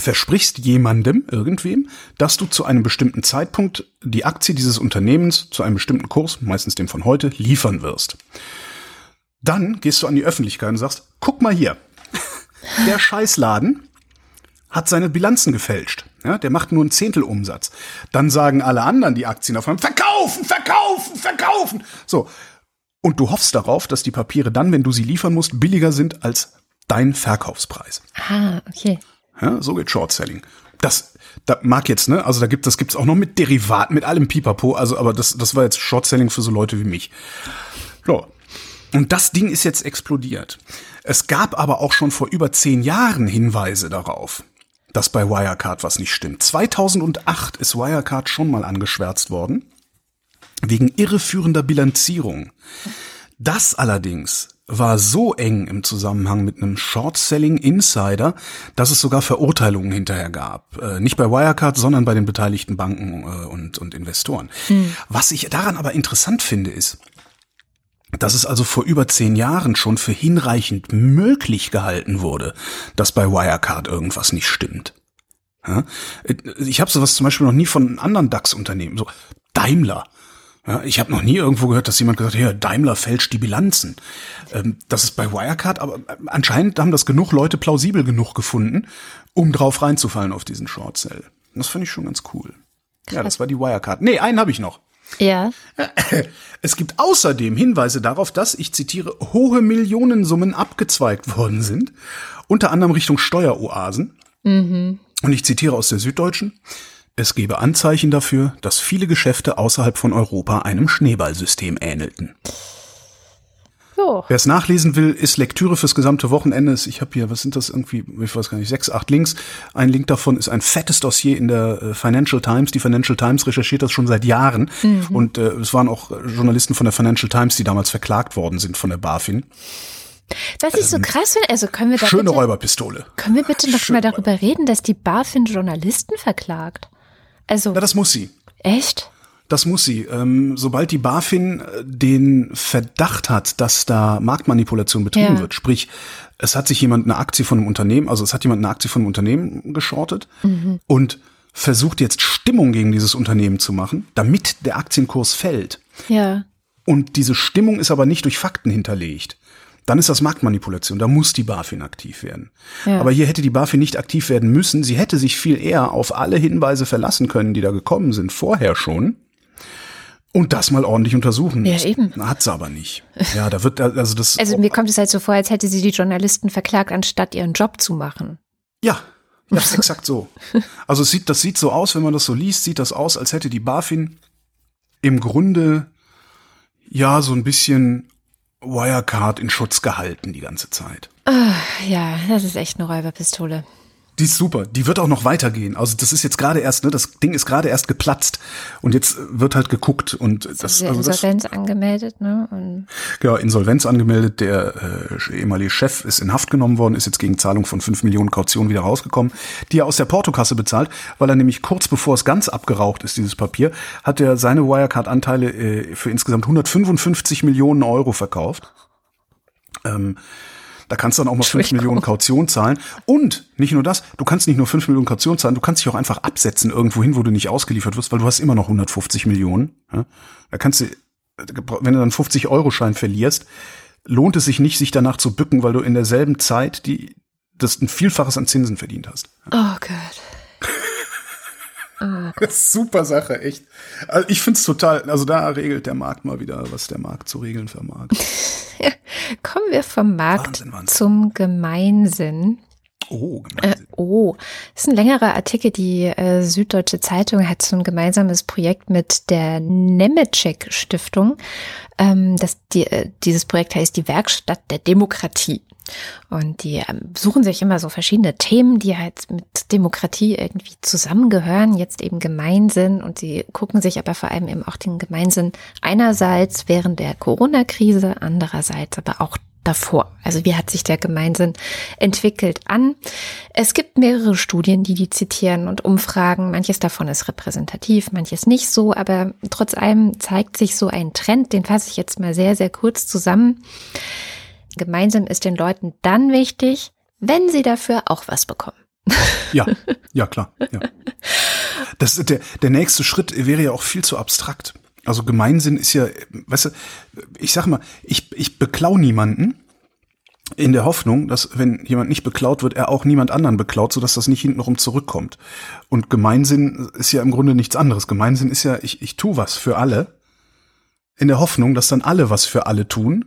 versprichst jemandem, irgendwem, dass du zu einem bestimmten Zeitpunkt die Aktie dieses Unternehmens zu einem bestimmten Kurs, meistens dem von heute, liefern wirst. Dann gehst du an die Öffentlichkeit und sagst, guck mal hier, der Scheißladen hat seine Bilanzen gefälscht. Ja, der macht nur ein Zehntel Umsatz. Dann sagen alle anderen, die Aktien auf einmal, verkaufen, verkaufen, verkaufen. So. Und du hoffst darauf, dass die Papiere dann, wenn du sie liefern musst, billiger sind als dein Verkaufspreis. Ah, okay. Ja, so geht Short Selling. Das, da mag jetzt, ne, also da gibt, das gibt's auch noch mit Derivaten, mit allem Pipapo, also, aber das, das war jetzt Short Selling für so Leute wie mich. So. Und das Ding ist jetzt explodiert. Es gab aber auch schon vor über zehn Jahren Hinweise darauf, dass bei Wirecard was nicht stimmt. 2008 ist Wirecard schon mal angeschwärzt worden, wegen irreführender Bilanzierung. Das allerdings war so eng im Zusammenhang mit einem Short-Selling Insider, dass es sogar Verurteilungen hinterher gab. Äh, nicht bei Wirecard, sondern bei den beteiligten Banken äh, und, und Investoren. Hm. Was ich daran aber interessant finde, ist, dass es also vor über zehn Jahren schon für hinreichend möglich gehalten wurde, dass bei Wirecard irgendwas nicht stimmt. Ja? Ich habe sowas zum Beispiel noch nie von anderen DAX-Unternehmen, so Daimler. Ja, ich habe noch nie irgendwo gehört, dass jemand gesagt hat, ja, Daimler fälscht die Bilanzen. Ähm, das ist bei Wirecard, aber anscheinend haben das genug Leute plausibel genug gefunden, um drauf reinzufallen auf diesen Short Sell. Das finde ich schon ganz cool. Ja, das war die Wirecard. Nee, einen habe ich noch. Ja. Es gibt außerdem Hinweise darauf, dass, ich zitiere, hohe Millionensummen abgezweigt worden sind, unter anderem Richtung Steueroasen. Mhm. Und ich zitiere aus der Süddeutschen. Es gebe Anzeichen dafür, dass viele Geschäfte außerhalb von Europa einem Schneeballsystem ähnelten. So. Wer es nachlesen will, ist Lektüre fürs gesamte Wochenende. Ich habe hier, was sind das irgendwie, ich weiß gar nicht, sechs, acht Links. Ein Link davon ist ein fettes Dossier in der äh, Financial Times. Die Financial Times recherchiert das schon seit Jahren. Mhm. Und äh, es waren auch Journalisten von der Financial Times, die damals verklagt worden sind von der BaFin. Was ich so ähm, krass finde, also können wir da Schöne bitte, Räuberpistole. Können wir bitte noch Schöne mal darüber reden, dass die BaFin Journalisten verklagt? Also. Na, das muss sie. Echt? Das muss sie. Ähm, sobald die BaFin äh, den Verdacht hat, dass da Marktmanipulation betrieben ja. wird, sprich, es hat sich jemand eine Aktie von einem Unternehmen, also es hat jemand eine Aktie von einem Unternehmen geschortet mhm. und versucht jetzt Stimmung gegen dieses Unternehmen zu machen, damit der Aktienkurs fällt. Ja. Und diese Stimmung ist aber nicht durch Fakten hinterlegt dann ist das Marktmanipulation. Da muss die BaFin aktiv werden. Ja. Aber hier hätte die BaFin nicht aktiv werden müssen. Sie hätte sich viel eher auf alle Hinweise verlassen können, die da gekommen sind, vorher schon. Und das mal ordentlich untersuchen. Ja, eben. Hat sie aber nicht. Ja, da wird also das. Also mir kommt es halt so vor, als hätte sie die Journalisten verklagt, anstatt ihren Job zu machen. Ja, das ist exakt so. Also es sieht, das sieht so aus, wenn man das so liest, sieht das aus, als hätte die BaFin im Grunde ja so ein bisschen Wirecard in Schutz gehalten die ganze Zeit. Ah, ja, das ist echt eine Räuberpistole. Die ist super. Die wird auch noch weitergehen. Also das ist jetzt gerade erst, ne, das Ding ist gerade erst geplatzt und jetzt wird halt geguckt und das, das also Insolvenz das, angemeldet, ne? Und ja, Insolvenz angemeldet. Der äh, ehemalige Chef ist in Haft genommen worden, ist jetzt gegen Zahlung von fünf Millionen Kaution wieder rausgekommen, die er aus der Portokasse bezahlt, weil er nämlich kurz bevor es ganz abgeraucht ist, dieses Papier, hat er seine Wirecard-Anteile äh, für insgesamt 155 Millionen Euro verkauft. Ähm, da kannst du dann auch mal 5 Millionen Kaution zahlen. Und nicht nur das, du kannst nicht nur 5 Millionen Kaution zahlen, du kannst dich auch einfach absetzen irgendwo hin, wo du nicht ausgeliefert wirst, weil du hast immer noch 150 Millionen. Da kannst du, wenn du dann 50 Euro Schein verlierst, lohnt es sich nicht, sich danach zu bücken, weil du in derselben Zeit die, das ein Vielfaches an Zinsen verdient hast. Oh Gott. Oh. Super Sache, echt. Also ich find's total, also da regelt der Markt mal wieder, was der Markt zu regeln vermag. Kommen wir vom Markt Wahnsinn, Wahnsinn. zum Gemeinsinn. Oh, Gemeinsinn. Äh, oh, das ist ein längerer Artikel. Die äh, Süddeutsche Zeitung hat so ein gemeinsames Projekt mit der Nemetschek Stiftung. Ähm, das, die, äh, dieses Projekt heißt die Werkstatt der Demokratie. Und die ähm, suchen sich immer so verschiedene Themen, die halt mit Demokratie irgendwie zusammengehören, jetzt eben Gemeinsinn. Und sie gucken sich aber vor allem eben auch den Gemeinsinn einerseits während der Corona-Krise, andererseits aber auch davor. Also wie hat sich der Gemeinsinn entwickelt an? Es gibt mehrere Studien, die die zitieren und Umfragen. Manches davon ist repräsentativ, manches nicht so, aber trotz allem zeigt sich so ein Trend, den fasse ich jetzt mal sehr, sehr kurz zusammen. Gemeinsam ist den Leuten dann wichtig, wenn sie dafür auch was bekommen. Ja, ja klar. Ja. Das, der, der nächste Schritt wäre ja auch viel zu abstrakt. Also Gemeinsinn ist ja, weißt du, ich sag mal, ich, ich beklau niemanden in der Hoffnung, dass wenn jemand nicht beklaut wird, er auch niemand anderen beklaut, sodass das nicht hintenrum zurückkommt. Und Gemeinsinn ist ja im Grunde nichts anderes. Gemeinsinn ist ja, ich, ich tu was für alle, in der Hoffnung, dass dann alle was für alle tun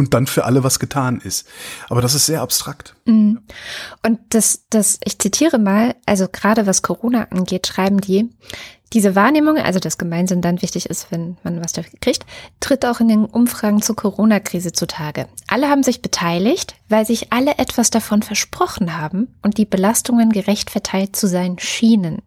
und dann für alle was getan ist. Aber das ist sehr abstrakt. Mhm. Und das, das, ich zitiere mal, also gerade was Corona angeht, schreiben die, diese Wahrnehmung, also dass Gemeinsinn dann wichtig ist, wenn man was dafür kriegt, tritt auch in den Umfragen zur Corona-Krise zutage. Alle haben sich beteiligt, weil sich alle etwas davon versprochen haben und die Belastungen gerecht verteilt zu sein schienen.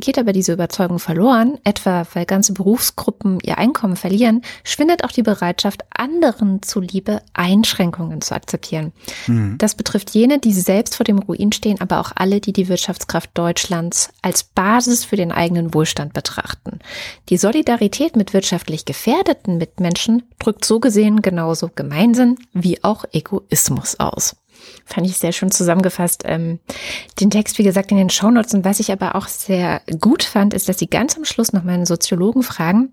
Geht aber diese Überzeugung verloren, etwa weil ganze Berufsgruppen ihr Einkommen verlieren, schwindet auch die Bereitschaft, anderen zuliebe Einschränkungen zu akzeptieren. Mhm. Das betrifft jene, die selbst vor dem Ruin stehen, aber auch alle, die die Wirtschaftskraft Deutschlands als Basis für den eigenen Wohlstand betrachten. Die Solidarität mit wirtschaftlich gefährdeten Mitmenschen drückt so gesehen genauso Gemeinsinn wie auch Egoismus aus. Fand ich sehr schön zusammengefasst. Ähm, den Text, wie gesagt, in den Shownotes. Und was ich aber auch sehr gut fand, ist, dass sie ganz am Schluss noch mal Soziologen fragen.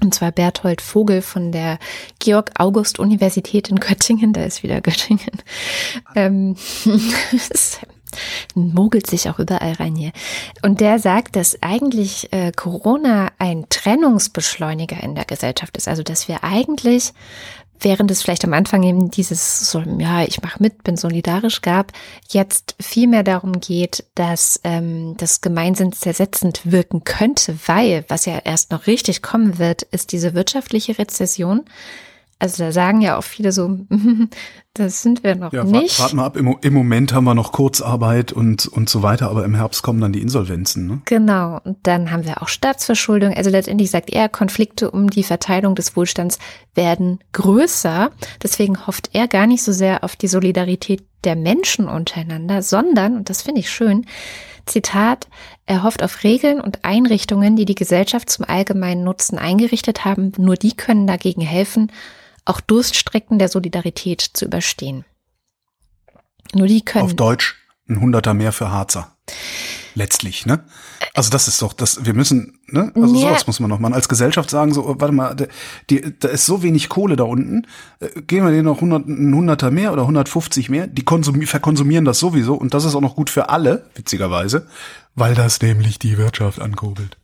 Und zwar Berthold Vogel von der Georg-August-Universität in Göttingen. Da ist wieder Göttingen. Ähm, mogelt sich auch überall rein hier. Und der sagt, dass eigentlich äh, Corona ein Trennungsbeschleuniger in der Gesellschaft ist. Also dass wir eigentlich während es vielleicht am Anfang eben dieses so, ja, ich mache mit, bin solidarisch gab, jetzt viel mehr darum geht, dass ähm, das gemeinsam zersetzend wirken könnte, weil, was ja erst noch richtig kommen wird, ist diese wirtschaftliche Rezession, also da sagen ja auch viele so, das sind wir noch ja, nicht. Warten mal ab, Im, im, Moment haben wir noch Kurzarbeit und, und so weiter, aber im Herbst kommen dann die Insolvenzen. Ne? Genau, und dann haben wir auch Staatsverschuldung. Also letztendlich sagt er, Konflikte um die Verteilung des Wohlstands werden größer. Deswegen hofft er gar nicht so sehr auf die Solidarität der Menschen untereinander, sondern, und das finde ich schön, Zitat, er hofft auf Regeln und Einrichtungen, die die Gesellschaft zum allgemeinen Nutzen eingerichtet haben. Nur die können dagegen helfen, auch Durststrecken der Solidarität zu überstehen. Nur die können. Auf Deutsch ein Hunderter mehr für Harzer. Letztlich, ne? Also das ist doch, das, wir müssen, ne? Also ja. sowas muss man noch machen. Als Gesellschaft sagen so, warte mal, die, da ist so wenig Kohle da unten, äh, gehen wir denen noch 100, ein Hunderter mehr oder 150 mehr, die konsum, verkonsumieren das sowieso und das ist auch noch gut für alle, witzigerweise, weil das nämlich die Wirtschaft ankurbelt.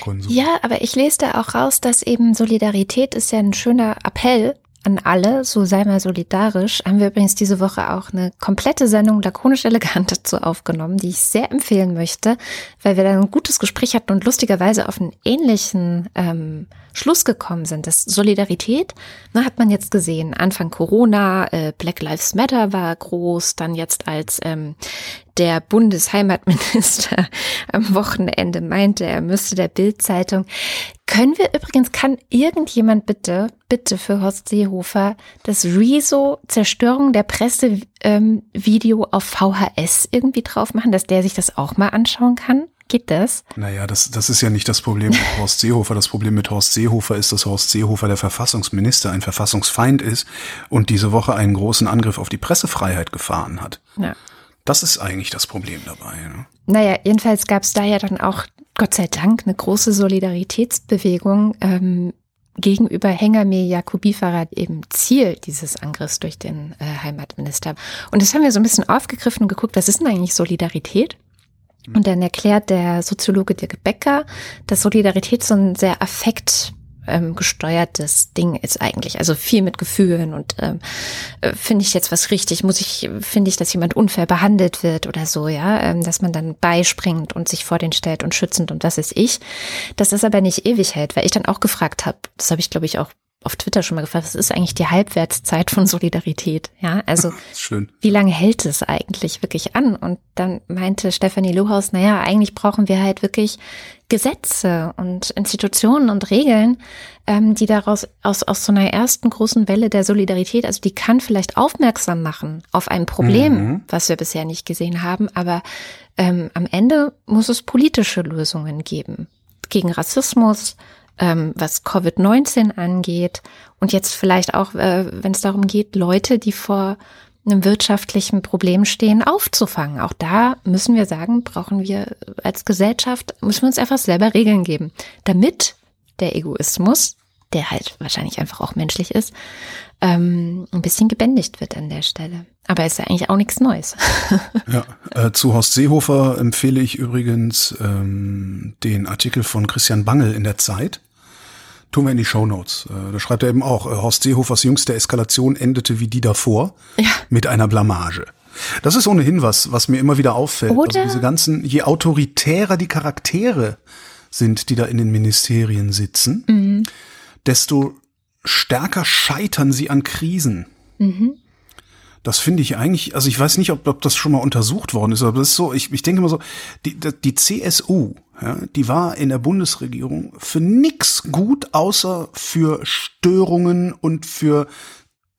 Konsum. Ja, aber ich lese da auch raus, dass eben Solidarität ist ja ein schöner Appell an alle, so sei mal solidarisch. Haben wir übrigens diese Woche auch eine komplette Sendung lakonisch elegant dazu aufgenommen, die ich sehr empfehlen möchte, weil wir da ein gutes Gespräch hatten und lustigerweise auf einen ähnlichen ähm, Schluss gekommen sind. Das Solidarität, na, hat man jetzt gesehen, Anfang Corona, äh, Black Lives Matter war groß, dann jetzt als ähm, der Bundesheimatminister am Wochenende meinte, er müsste der Bildzeitung. Können wir übrigens, kann irgendjemand bitte, bitte für Horst Seehofer das Rezo Zerstörung der Presse ähm, Video auf VHS irgendwie drauf machen, dass der sich das auch mal anschauen kann? Geht das? Naja, das, das ist ja nicht das Problem mit Horst Seehofer. Das Problem mit Horst Seehofer ist, dass Horst Seehofer der Verfassungsminister, ein Verfassungsfeind ist und diese Woche einen großen Angriff auf die Pressefreiheit gefahren hat. Ja. Das ist eigentlich das Problem dabei. Ne? Naja, jedenfalls gab es da ja dann auch, Gott sei Dank, eine große Solidaritätsbewegung ähm, gegenüber Hengame Jacobi Farad eben Ziel dieses Angriffs durch den äh, Heimatminister. Und das haben wir so ein bisschen aufgegriffen und geguckt, was ist denn eigentlich Solidarität? Und dann erklärt der Soziologe Dirk Becker, dass Solidarität so ein sehr affekt ähm, gesteuertes Ding ist eigentlich. Also viel mit Gefühlen und ähm, äh, finde ich jetzt was richtig, muss ich, finde ich, dass jemand unfair behandelt wird oder so, ja, ähm, dass man dann beispringt und sich vor den stellt und schützend und was ist ich. Dass das aber nicht ewig hält, weil ich dann auch gefragt habe, das habe ich glaube ich auch auf Twitter schon mal gefragt, was ist eigentlich die Halbwertszeit von Solidarität? Ja, also Schön. wie lange hält es eigentlich wirklich an? Und dann meinte Stefanie Lohaus, naja, eigentlich brauchen wir halt wirklich Gesetze und Institutionen und Regeln, ähm, die daraus aus, aus so einer ersten großen Welle der Solidarität, also die kann vielleicht aufmerksam machen auf ein Problem, mhm. was wir bisher nicht gesehen haben, aber ähm, am Ende muss es politische Lösungen geben gegen Rassismus, ähm, was Covid-19 angeht und jetzt vielleicht auch, äh, wenn es darum geht, Leute, die vor einem wirtschaftlichen Problem stehen, aufzufangen. Auch da müssen wir sagen, brauchen wir als Gesellschaft, müssen wir uns einfach selber Regeln geben, damit der Egoismus, der halt wahrscheinlich einfach auch menschlich ist, ähm, ein bisschen gebändigt wird an der Stelle. Aber ist ja eigentlich auch nichts Neues. ja, äh, zu Horst Seehofer empfehle ich übrigens ähm, den Artikel von Christian Bangel in der Zeit. Tun wir in die Shownotes. Äh, da schreibt er eben auch, äh, Horst Seehofers jüngste Eskalation endete wie die davor Ja. mit einer Blamage. Das ist ohnehin was, was mir immer wieder auffällt. Oder- Also diese ganzen, je autoritärer die Charaktere sind, die da in den Ministerien sitzen, Mhm. desto stärker scheitern sie an Krisen. Mhm. Das finde ich eigentlich, also ich weiß nicht, ob, ob das schon mal untersucht worden ist, aber das ist so, ich, ich denke mal so, die, die CSU, ja, die war in der Bundesregierung für nix gut, außer für Störungen und für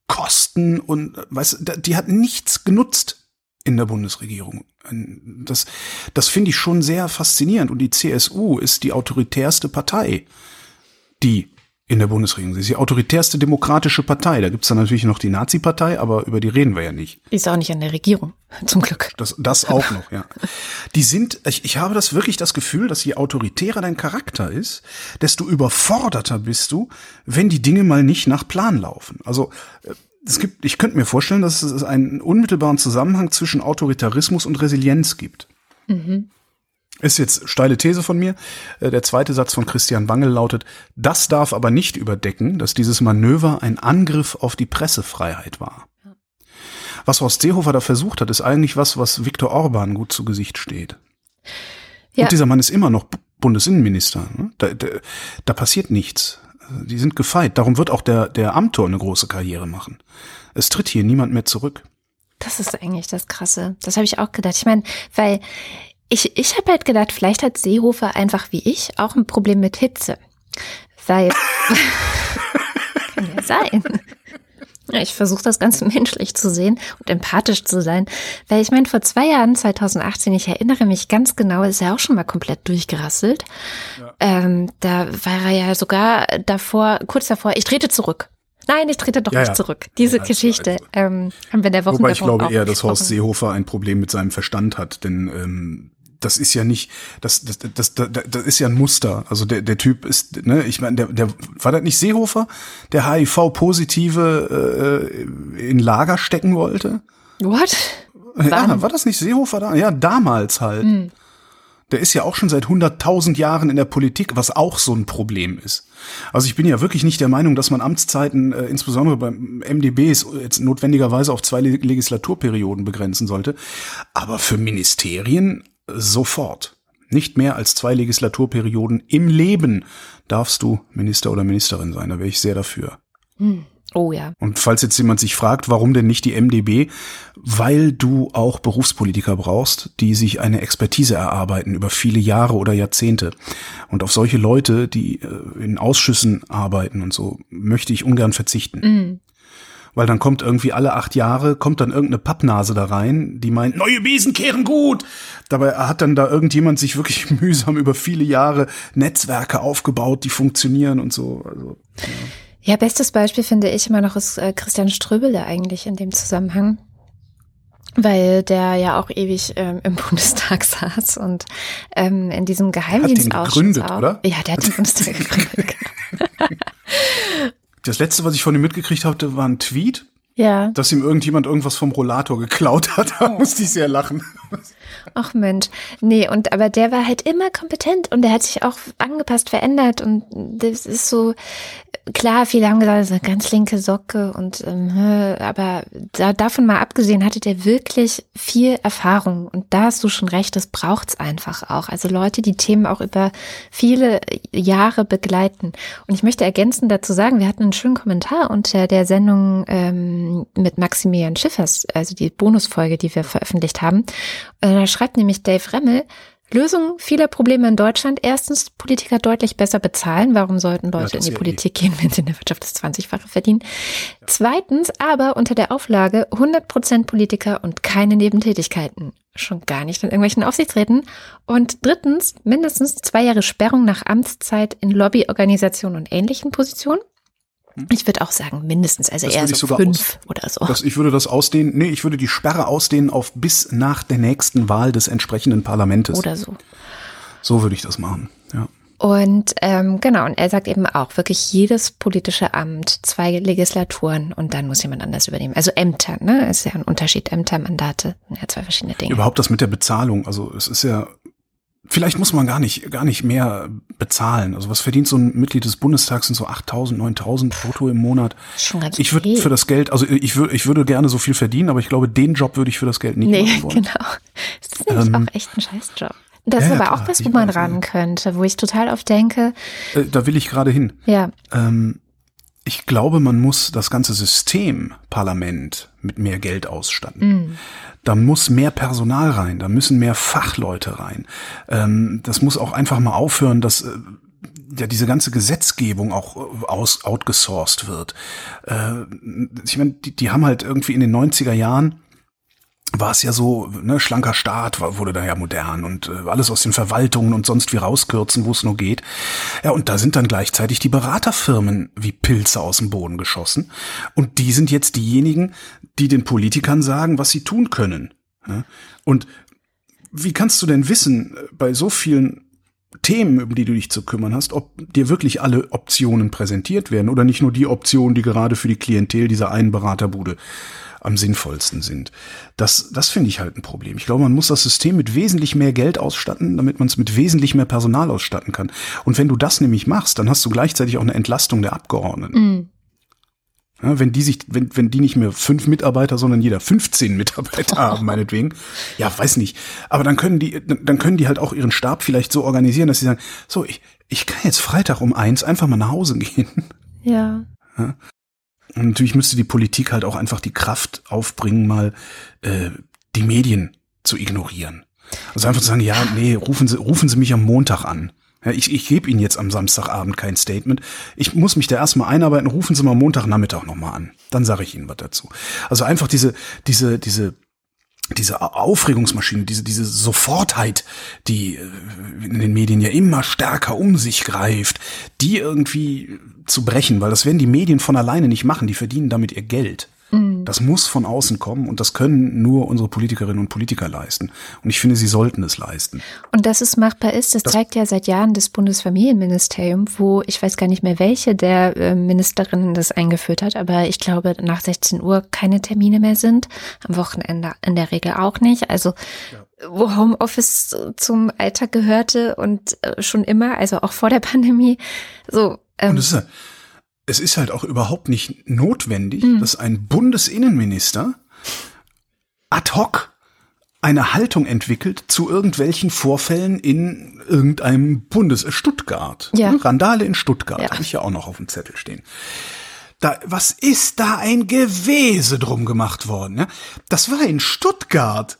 Kosten und, weißt du, die hat nichts genutzt in der Bundesregierung. Das, das finde ich schon sehr faszinierend und die CSU ist die autoritärste Partei, die in der Bundesregierung ist. Die autoritärste demokratische Partei. Da gibt's dann natürlich noch die Nazi-Partei, aber über die reden wir ja nicht. Ist auch nicht an der Regierung, zum Glück. Das, das auch noch, ja. Die sind, ich, ich habe das wirklich das Gefühl, dass je autoritärer dein Charakter ist, desto überforderter bist du, wenn die Dinge mal nicht nach Plan laufen. Also äh, es gibt, ich könnte mir vorstellen, dass es einen unmittelbaren Zusammenhang zwischen Autoritarismus und Resilienz gibt. Ist jetzt steile These von mir. Äh, Der zweite Satz von Christian Bangel lautet, das darf aber nicht überdecken, dass dieses Manöver ein Angriff auf die Pressefreiheit war. Was Horst Seehofer da versucht hat, ist eigentlich was, was Viktor Orban gut zu Gesicht steht. Ja. Und dieser Mann ist immer noch Bundesinnenminister. ne? Da, da, da passiert nichts. Also Die sind gefeit. Darum wird auch der, der Amtor eine große Karriere machen. Es tritt hier niemand mehr zurück. Das ist eigentlich das Krasse. Das habe ich auch gedacht. Ich meine, weil ich, ich habe halt gedacht, vielleicht hat Seehofer einfach wie ich auch ein Problem mit Hitze. Weil. kann ja sein. Ja, ich versuche das Ganze menschlich zu sehen und empathisch zu sein. Weil ich meine, vor zwei Jahren, 2018, ich erinnere mich ganz genau, ist er auch schon mal komplett durchgerasselt. Ähm, da war er ja sogar davor, kurz davor, ich trete zurück. Nein, ich trete doch Ja, nicht ja. zurück. Diese Ja, Geschichte also- ähm, haben wir in der Woche Wobei ich glaube eher, dass Horst. Seehofer ein Problem mit seinem Verstand hat, denn ähm, das ist ja nicht, das, das, das, das, das ist ja ein Muster. Also der, der Typ ist, ne, ich meine, der, der war das nicht Seehofer, der HIV-Positive äh, in Lager stecken wollte? What? Ja, Wann? war das nicht Seehofer da? Ja, damals halt. Der ist ja auch schon seit 100.000 Jahren in der Politik, was auch so ein Problem ist. Also ich bin ja wirklich nicht der Meinung, dass man Amtszeiten, äh, insbesondere beim MDBs, jetzt notwendigerweise auf zwei Le- Legislaturperioden begrenzen sollte. Aber für Ministerien sofort. Nicht mehr als zwei Legislaturperioden im Leben darfst du Minister oder Ministerin sein. Da wäre ich sehr dafür. Oh ja. Und falls jetzt jemand sich fragt, warum denn nicht die MDB? Weil du auch Berufspolitiker brauchst, die sich eine Expertise erarbeiten über viele Jahre oder Jahrzehnte. Und auf solche Leute, die äh, in Ausschüssen arbeiten und so, möchte ich ungern verzichten. Weil dann kommt irgendwie alle acht Jahre, kommt dann irgendeine Pappnase da rein, die meint, neue Besen kehren gut. Dabei hat dann da irgendjemand sich wirklich mühsam über viele Jahre Netzwerke aufgebaut, die funktionieren und so. Also, Ja, bestes Beispiel finde ich immer noch ist äh, Christian Ströbele eigentlich in dem Zusammenhang. Weil der ja auch ewig ähm, im Bundestag saß und ähm, in diesem Geheimdienstausschuss gegründet, auch. oder? Ja, der hat den Bundestag gegründet. Das letzte, was ich von ihm mitgekriegt hatte, war ein Tweet, Ja. dass ihm irgendjemand irgendwas vom Rollator geklaut hat. Da musste ich sehr lachen. Ach Mensch. Nee, und aber der war halt immer kompetent und der hat sich auch angepasst, verändert und das ist so klar, viele haben gesagt, das ist eine ganz linke Socke und ähm, aber da, davon mal abgesehen hatte der wirklich viel Erfahrung und da hast du schon recht, das braucht's einfach auch. Also Leute, die Themen auch über viele Jahre begleiten. Und ich möchte ergänzend dazu sagen, wir hatten einen schönen Kommentar unter der Sendung ähm, mit Maximilian Schiffers, also die Bonusfolge, die wir veröffentlicht haben. Äh, Da schreibt nämlich Dave Remmel, Lösung vieler Probleme in Deutschland. Erstens, Politiker deutlich besser bezahlen. Warum sollten Leute das in die ja eh. Politik gehen, wenn sie in der Wirtschaft das 20-fache verdienen? Zweitens, aber unter der Auflage 100 Prozent Politiker und keine Nebentätigkeiten. Schon gar nicht in irgendwelchen Aufsichtsräten. Und drittens, mindestens zwei Jahre Sperrung nach Amtszeit in Lobbyorganisationen und ähnlichen Positionen. Ich würde auch sagen, mindestens, also Hm. Das eher so sogar fünf oder so. Das, ich würde das ausdehnen, nee, ich würde die Sperre ausdehnen auf bis nach der nächsten Wahl des entsprechenden Parlamentes. Oder so. So würde ich das machen, ja. Und ähm, genau, und er sagt eben auch, wirklich jedes politische Amt, zwei Legislaturen und dann muss jemand anders übernehmen. Also Ämter, ne? Ist ja ein Unterschied, Ämter, Mandate, ja, zwei verschiedene Dinge. Überhaupt das mit der Bezahlung, also es ist ja Vielleicht muss man gar nicht, gar nicht mehr bezahlen. Also was verdient so ein Mitglied des Bundestags sind so 8000, 9000 brutto im Monat. Schon ganz ich würde für das Geld, also ich würde, ich würde gerne so viel verdienen, aber ich glaube, den Job würde ich für das Geld nicht nee, machen wollen. genau. Das ist nämlich ähm, auch echt ein Scheißjob. Das ja, ist aber klar, auch was, wo man ran könnte, wo ich total oft denke. Äh, da will ich gerade hin. Ja. Ähm, ich glaube, man muss das ganze System Parlament mit mehr Geld ausstatten. Mm. Da muss mehr Personal rein, da müssen mehr Fachleute rein. Ähm, das muss auch einfach mal aufhören, dass äh, ja diese ganze Gesetzgebung auch äh, aus outgesourced wird. Äh, ich meine, die, die haben halt irgendwie in den 90er Jahren war es ja so, ne, schlanker Staat wurde da ja modern und äh, alles aus den Verwaltungen und sonst wie rauskürzen, wo es nur geht. Ja, und da sind dann gleichzeitig die Beraterfirmen wie Pilze aus dem Boden geschossen. Und die sind jetzt diejenigen, die den Politikern sagen, was sie tun können. Ja? Und wie kannst du denn wissen, äh, bei so vielen Themen, um die du dich zu kümmern hast, ob dir wirklich alle Optionen präsentiert werden oder nicht nur die Optionen, die gerade für die Klientel dieser einen Beraterbude am sinnvollsten sind. Das, das finde ich halt ein Problem. Ich glaube, man muss das System mit wesentlich mehr Geld ausstatten, damit man es mit wesentlich mehr Personal ausstatten kann. Und wenn du das nämlich machst, dann hast du gleichzeitig auch eine Entlastung der Abgeordneten. Mhm. Ja, wenn die sich, wenn, wenn die nicht mehr fünf Mitarbeiter, sondern jeder 15 Mitarbeiter haben, meinetwegen, ja, weiß nicht. Aber dann können die, dann können die halt auch ihren Stab vielleicht so organisieren, dass sie sagen, so, ich, ich kann jetzt Freitag um eins einfach mal nach Hause gehen. Ja. ja. Und natürlich müsste die Politik halt auch einfach die Kraft aufbringen, mal äh, die Medien zu ignorieren. Also einfach zu sagen, ja, nee, rufen Sie, rufen Sie mich am Montag an. Ja, ich ich gebe Ihnen jetzt am Samstagabend kein Statement. Ich muss mich da erstmal einarbeiten. Rufen Sie mal Montagnachmittag nochmal an. Dann sage ich Ihnen was dazu. Also einfach diese, diese, diese diese Aufregungsmaschine, diese, diese Sofortheit, die äh, in den Medien ja immer stärker um sich greift, die irgendwie zu brechen, weil das werden die Medien von alleine nicht machen, die verdienen damit ihr Geld. Mhm. Das muss von außen kommen und das können nur unsere Politikerinnen und Politiker leisten. Und ich finde, sie sollten es leisten. Und dass es machbar ist, das, das zeigt ja seit Jahren das Bundesfamilienministerium, wo ich weiß gar nicht mehr, welche der äh, Ministerinnen das eingeführt hat, aber ich glaube, nach 16 Uhr keine Termine mehr sind, am Wochenende in der Regel auch nicht. Also ja. wo Homeoffice zum Alltag gehörte und äh, schon immer, also auch vor der Pandemie. So. Ähm, und das ist ja es ist halt auch überhaupt nicht notwendig, mhm. dass ein Bundesinnenminister ad hoc eine Haltung entwickelt zu irgendwelchen Vorfällen in irgendeinem Bundes äh, Stuttgart. Ja. Ne, Randale in Stuttgart, ja. habe ich ja auch noch auf dem Zettel stehen. Da, was ist da ein Gewese drum gemacht worden? Ne? Das war in Stuttgart.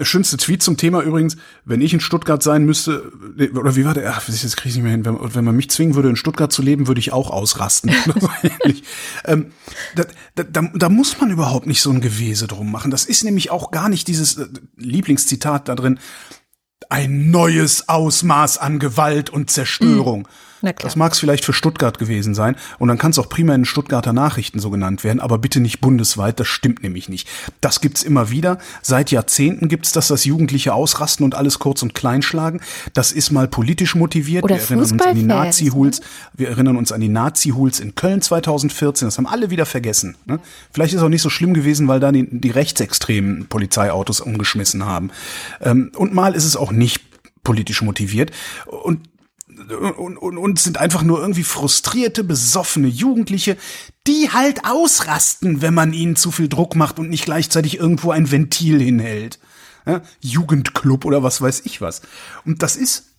Der schönste Tweet zum Thema übrigens, wenn ich in Stuttgart sein müsste, oder wie war der? Ach, das kriege ich nicht mehr hin. Wenn, wenn, man mich zwingen würde, in Stuttgart zu leben, würde ich auch ausrasten. ähm, da, da, da, muss man überhaupt nicht so ein Gewese drum machen. Das ist nämlich auch gar nicht dieses äh, Lieblingszitat da drin. Ein neues Ausmaß an Gewalt und Zerstörung. Mhm. Das mag es vielleicht für Stuttgart gewesen sein. Und dann kann es auch prima in Stuttgarter Nachrichten so genannt werden, aber bitte nicht bundesweit, das stimmt nämlich nicht. Das gibt's immer wieder. Seit Jahrzehnten gibt's das, dass Jugendliche ausrasten und alles kurz und klein schlagen. Das ist mal politisch motiviert. Oder wir erinnern uns an die Nazi-Huls. Ne? Wir erinnern uns an die Nazi-Huls in Köln 2014. Das haben alle wieder vergessen. Ne? Vielleicht ist auch nicht so schlimm gewesen, weil da die, die rechtsextremen Polizeiautos umgeschmissen haben. Ähm, und mal ist es auch nicht politisch motiviert. Und und, und, und sind einfach nur irgendwie frustrierte, besoffene Jugendliche, die halt ausrasten, wenn man ihnen zu viel Druck macht und nicht gleichzeitig irgendwo ein Ventil hinhält. Ja, Jugendclub oder was weiß ich was. Und das ist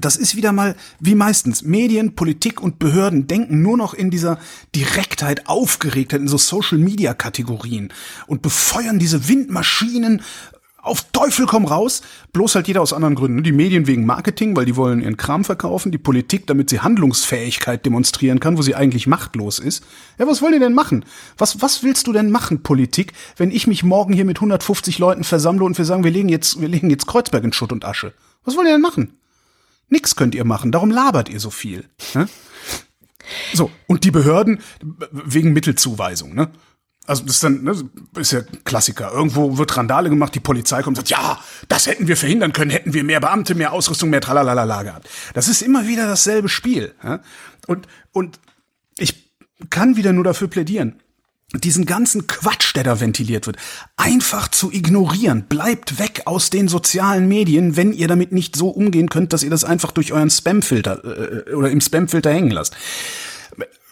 das ist wieder mal, wie meistens, Medien, Politik und Behörden denken nur noch in dieser Direktheit, Aufgeregtheit, in so Social-Media-Kategorien und befeuern diese Windmaschinen auf Teufel komm raus, bloß halt jeder aus anderen Gründen. Die Medien wegen Marketing, weil die wollen ihren Kram verkaufen, die Politik, damit sie Handlungsfähigkeit demonstrieren kann, wo sie eigentlich machtlos ist. Ja, was wollen die denn machen? Was, was willst du denn machen, Politik, wenn ich mich morgen hier mit 150 Leuten versammle und wir sagen, wir legen jetzt, wir legen jetzt Kreuzberg in Schutt und Asche? Was wollt ihr denn machen? Nix könnt ihr machen, darum labert ihr so viel. Ne? So, und die Behörden wegen Mittelzuweisung, ne? Also das ist dann, ne, ist ja Klassiker. Irgendwo wird Randale gemacht, die Polizei kommt und sagt, ja, das hätten wir verhindern können, hätten wir mehr Beamte, mehr Ausrüstung, mehr Tralalala gehabt. Das ist immer wieder dasselbe Spiel. Ja? Und, und ich kann wieder nur dafür plädieren, diesen ganzen Quatsch, der da ventiliert wird, einfach zu ignorieren. Bleibt weg aus den sozialen Medien, wenn ihr damit nicht so umgehen könnt, dass ihr das einfach durch euren Spamfilter äh, oder im Spamfilter hängen lasst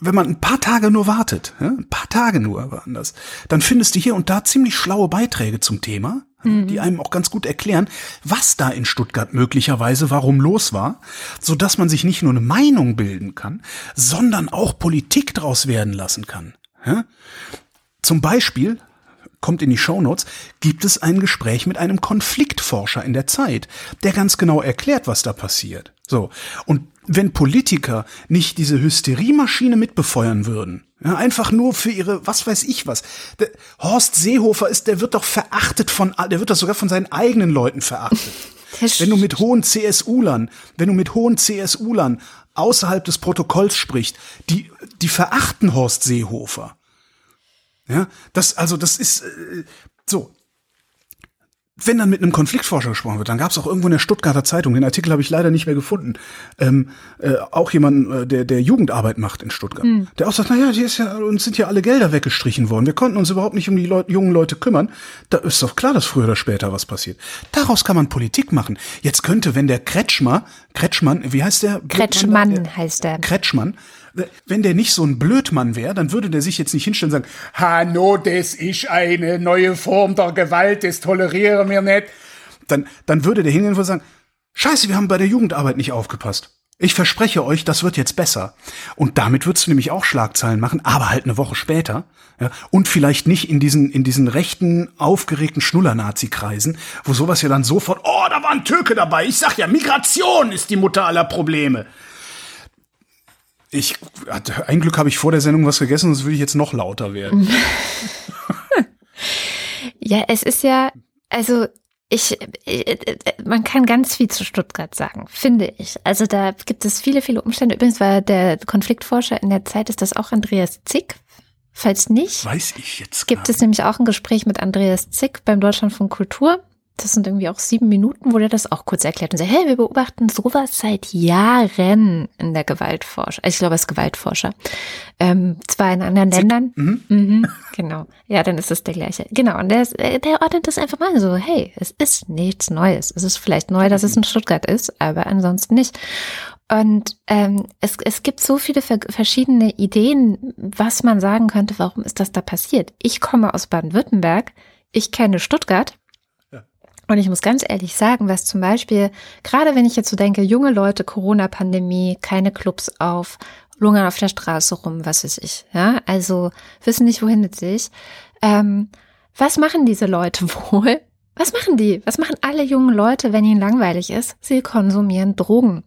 wenn man ein paar Tage nur wartet, ein paar Tage nur waren das, dann findest du hier und da ziemlich schlaue Beiträge zum Thema, mhm. die einem auch ganz gut erklären, was da in Stuttgart möglicherweise warum los war, so dass man sich nicht nur eine Meinung bilden kann, sondern auch Politik draus werden lassen kann. Zum Beispiel kommt in die Shownotes, gibt es ein Gespräch mit einem Konfliktforscher in der Zeit, der ganz genau erklärt, was da passiert. So. Und wenn Politiker nicht diese Hysteriemaschine mitbefeuern würden, ja, einfach nur für ihre, was weiß ich was. Der Horst Seehofer ist, der wird doch verachtet von, der wird doch sogar von seinen eigenen Leuten verachtet. wenn du mit hohen CSU-Lern, wenn du mit hohen CSU-Lern außerhalb des Protokolls sprichst, die, die verachten Horst Seehofer. Ja, das, also, das ist, äh, so, wenn dann mit einem Konfliktforscher gesprochen wird, dann gab es auch irgendwo in der Stuttgarter Zeitung, den Artikel habe ich leider nicht mehr gefunden, ähm, äh, auch jemanden, äh, der, der Jugendarbeit macht in Stuttgart, mhm. der auch sagt, naja, hier ist ja, uns sind ja alle Gelder weggestrichen worden, wir konnten uns überhaupt nicht um die Leute, jungen Leute kümmern. Da ist doch klar, dass früher oder später was passiert. Daraus kann man Politik machen. Jetzt könnte, wenn der Kretschmer, Kretschmann, wie heißt der? Kretschmann der, heißt der. Kretschmann, wenn der nicht so ein Blödmann wäre, dann würde der sich jetzt nicht hinstellen und sagen, Hanno, das ist eine neue Form der Gewalt, das tolerieren wir nicht. Dann, dann würde der hingehen und sagen, scheiße, wir haben bei der Jugendarbeit nicht aufgepasst. Ich verspreche euch, das wird jetzt besser. Und damit würdest du nämlich auch Schlagzeilen machen, aber halt eine Woche später. Ja, und vielleicht nicht in diesen, in diesen rechten, aufgeregten Schnuller-Nazi-Kreisen, wo sowas ja dann sofort, oh, da war ein Türke dabei. Ich sag ja, Migration ist die Mutter aller Probleme. Ich, ein Glück habe ich vor der Sendung was gegessen, sonst würde ich jetzt noch lauter werden. ja, es ist ja, also ich, man kann ganz viel zu Stuttgart sagen, finde ich. Also da gibt es viele, viele Umstände. Übrigens war der Konfliktforscher in der Zeit, ist das auch Andreas Zick? Falls nicht, weiß ich jetzt. Gibt es nämlich auch ein Gespräch mit Andreas Zick beim Deutschlandfunk Kultur das sind irgendwie auch sieben Minuten, wo der das auch kurz erklärt und sagt, hey, wir beobachten sowas seit Jahren in der Gewaltforscher. Also ich glaube, es ist Gewaltforscher. Ähm, zwar in anderen Zick. Ländern. Mhm. Mhm, genau. Ja, dann ist es der gleiche. Genau. Und der, äh, der ordnet das einfach mal so, hey, es ist nichts Neues. Es ist vielleicht neu, dass es in Stuttgart ist, aber ansonsten nicht. Und ähm, es, es gibt so viele verschiedene Ideen, was man sagen könnte, warum ist das da passiert. Ich komme aus Baden-Württemberg, ich kenne Stuttgart und ich muss ganz ehrlich sagen, was zum Beispiel, gerade wenn ich jetzt so denke, junge Leute, Corona-Pandemie, keine Clubs auf, lungern auf der Straße rum, was weiß ich, ja, also wissen nicht, wohin mit sich. Ähm, was machen diese Leute wohl? Was machen die? Was machen alle jungen Leute, wenn ihnen langweilig ist? Sie konsumieren Drogen.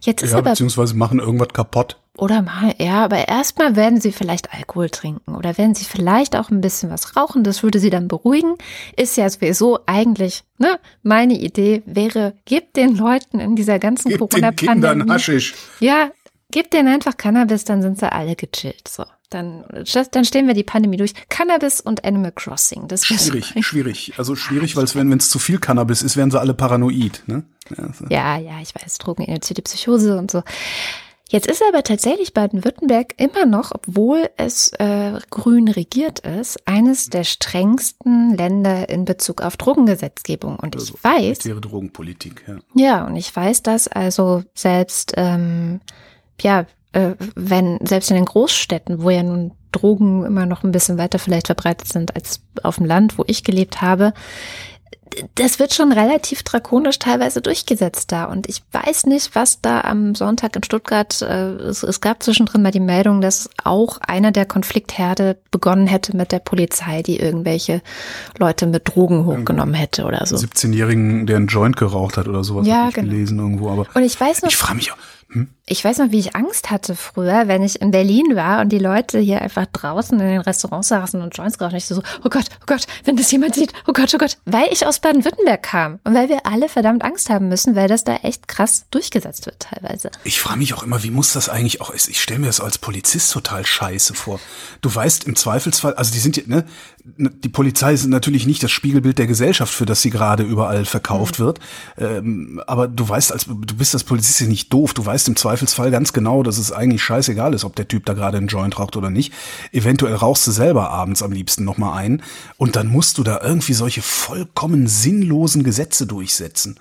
Jetzt ist ja, aber, beziehungsweise machen irgendwas kaputt. Oder mal, ja, aber erstmal werden sie vielleicht Alkohol trinken oder werden sie vielleicht auch ein bisschen was rauchen. Das würde sie dann beruhigen. Ist ja sowieso eigentlich, ne? Meine Idee wäre, gebt den Leuten in dieser ganzen Corona-Pandemie. Haschisch. Ja, gebt denen einfach Cannabis, dann sind sie alle gechillt. So. Dann, dann stehen wir die Pandemie durch. Cannabis und Animal Crossing. Das schwierig, schwierig. Also schwierig, weil wenn es zu viel Cannabis ist, werden sie alle paranoid. Ne? Ja, so. ja, ja, ich weiß, Drogeninduzierte Psychose und so. Jetzt ist aber tatsächlich Baden-Württemberg immer noch, obwohl es äh, grün regiert ist, eines der strengsten Länder in Bezug auf Drogengesetzgebung. Und also, ich weiß. Wäre Drogenpolitik, ja. Ja, und ich weiß, dass also selbst, ähm, ja, äh, wenn selbst in den Großstädten, wo ja nun Drogen immer noch ein bisschen weiter vielleicht verbreitet sind als auf dem Land, wo ich gelebt habe, das wird schon relativ drakonisch teilweise durchgesetzt da. Und ich weiß nicht, was da am Sonntag in Stuttgart, äh, es, es, gab zwischendrin mal die Meldung, dass auch einer der Konfliktherde begonnen hätte mit der Polizei, die irgendwelche Leute mit Drogen hochgenommen hätte oder so. 17-Jährigen, der einen Joint geraucht hat oder sowas, ja, ich genau. gelesen irgendwo. Aber und ich weiß noch, ich frage mich auch, Hm? Ich weiß noch, wie ich Angst hatte früher, wenn ich in Berlin war und die Leute hier einfach draußen in den Restaurants saßen und Joints geraucht. Und ich so, oh Gott, oh Gott, wenn das jemand sieht, oh Gott, oh Gott, weil ich aus Baden-Württemberg kam und weil wir alle verdammt Angst haben müssen, weil das da echt krass durchgesetzt wird teilweise. Ich frage mich auch immer, wie muss das eigentlich auch, ich stelle mir das als Polizist total scheiße vor. Du weißt im Zweifelsfall, also die sind, ne, die Polizei ist natürlich nicht das Spiegelbild der Gesellschaft, für das sie gerade überall verkauft mhm. wird. Ähm, aber du weißt, als du bist als Polizist nicht doof. Du weißt im Zweifelsfall ganz genau, dass es eigentlich scheißegal ist, ob der Typ da gerade einen Joint raucht oder nicht. Eventuell rauchst du selber abends am liebsten noch mal ein und dann musst du da irgendwie solche vollkommen sinnlosen Gesetze durchsetzen.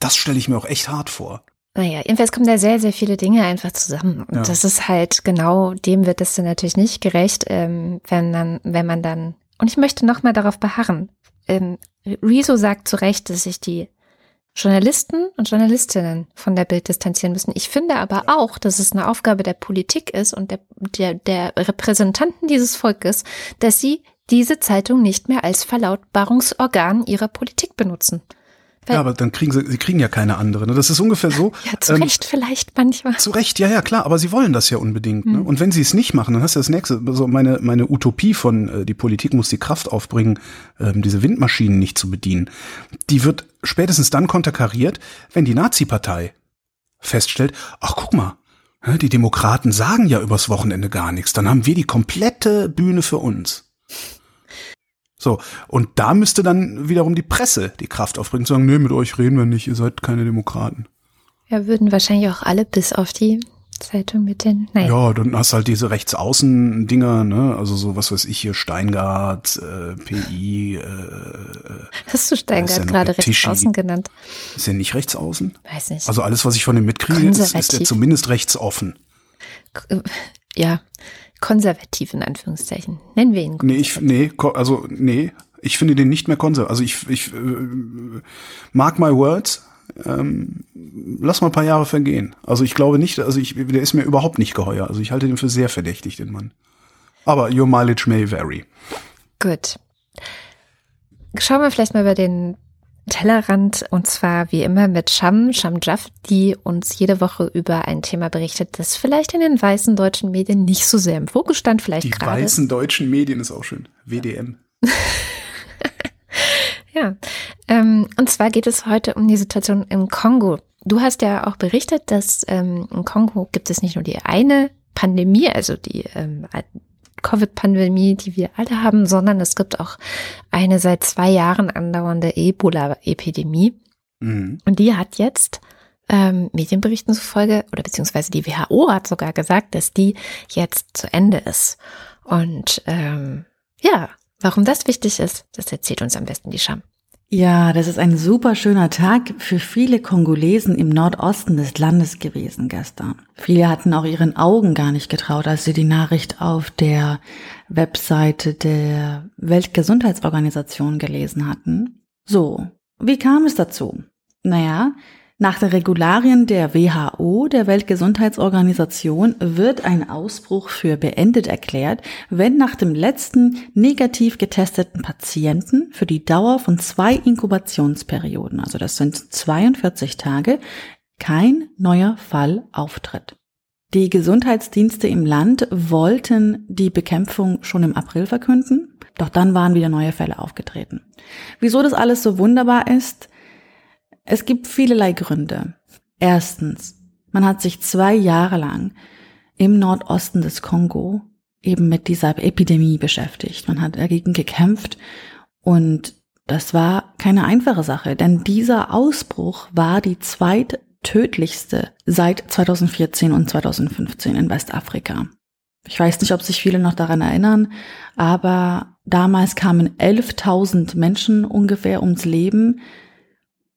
Das stelle ich mir auch echt hart vor. Naja, jedenfalls kommen da sehr, sehr viele Dinge einfach zusammen. Und ja. das ist halt genau, dem wird es dann natürlich nicht gerecht, ähm, wenn dann, wenn man dann und ich möchte nochmal darauf beharren. Ähm, Rezo sagt zu Recht, dass sich die Journalisten und Journalistinnen von der Bild distanzieren müssen. Ich finde aber auch, dass es eine Aufgabe der Politik ist und der, der, der Repräsentanten dieses Volkes, dass sie diese Zeitung nicht mehr als Verlautbarungsorgan ihrer Politik benutzen. Ja, aber dann kriegen sie, sie kriegen ja keine andere. Ne? Das ist ungefähr so. Ja, zu ähm, Recht vielleicht manchmal. Zu Recht, ja, ja, klar, aber sie wollen das ja unbedingt. Ne? Hm. Und wenn sie es nicht machen, dann hast du das nächste, so meine, meine Utopie von, äh, die Politik muss die Kraft aufbringen, ähm, diese Windmaschinen nicht zu bedienen. Die wird spätestens dann konterkariert, wenn die Nazi-Partei feststellt, ach guck mal, die Demokraten sagen ja übers Wochenende gar nichts, dann haben wir die komplette Bühne für uns. So, und da müsste dann wiederum die Presse die Kraft aufbringen, zu sagen, nee, mit euch reden wir nicht, ihr seid keine Demokraten. Ja, würden wahrscheinlich auch alle bis auf die Zeitung mit den. Nein. Ja, dann hast halt diese Rechtsaußen-Dinger, ne? Also so was weiß ich hier, Steingart, äh, PI. Äh, hast du Steingart ja gerade Rechtsaußen genannt? Ist er nicht Rechtsaußen? Weiß nicht. Also alles, was ich von ihm mitkriege, ist, ist er zumindest rechtsoffen. Ja, konservativ in Anführungszeichen. Nennen wir ihn. Nee, ich, nee, also nee, ich finde den nicht mehr konservativ. Also ich, ich äh, mark my words. Ähm, lass mal ein paar Jahre vergehen. Also ich glaube nicht, also ich, der ist mir überhaupt nicht geheuer. Also ich halte den für sehr verdächtig, den Mann. Aber your mileage may vary. Gut. Schauen wir vielleicht mal über den Tellerrand und zwar wie immer mit Sham, Sham Jaff, die uns jede Woche über ein Thema berichtet, das vielleicht in den weißen deutschen Medien nicht so sehr im Fokus stand, vielleicht gerade. Die weißen deutschen Medien ist auch schön. WDM. ja, ähm, und zwar geht es heute um die Situation im Kongo. Du hast ja auch berichtet, dass ähm, im Kongo gibt es nicht nur die eine Pandemie, also die ähm, Covid-Pandemie, die wir alle haben, sondern es gibt auch eine seit zwei Jahren andauernde Ebola-Epidemie. Mhm. Und die hat jetzt ähm, Medienberichten zufolge, oder beziehungsweise die WHO hat sogar gesagt, dass die jetzt zu Ende ist. Und ähm, ja, warum das wichtig ist, das erzählt uns am besten die Scham. Ja, das ist ein super schöner Tag für viele Kongolesen im Nordosten des Landes gewesen gestern. Viele hatten auch ihren Augen gar nicht getraut, als sie die Nachricht auf der Webseite der Weltgesundheitsorganisation gelesen hatten. So, wie kam es dazu? Naja, nach den Regularien der WHO, der Weltgesundheitsorganisation, wird ein Ausbruch für beendet erklärt, wenn nach dem letzten negativ getesteten Patienten für die Dauer von zwei Inkubationsperioden, also das sind 42 Tage, kein neuer Fall auftritt. Die Gesundheitsdienste im Land wollten die Bekämpfung schon im April verkünden, doch dann waren wieder neue Fälle aufgetreten. Wieso das alles so wunderbar ist, es gibt vielerlei Gründe. Erstens, man hat sich zwei Jahre lang im Nordosten des Kongo eben mit dieser Epidemie beschäftigt. Man hat dagegen gekämpft und das war keine einfache Sache, denn dieser Ausbruch war die zweittödlichste seit 2014 und 2015 in Westafrika. Ich weiß nicht, ob sich viele noch daran erinnern, aber damals kamen 11.000 Menschen ungefähr ums Leben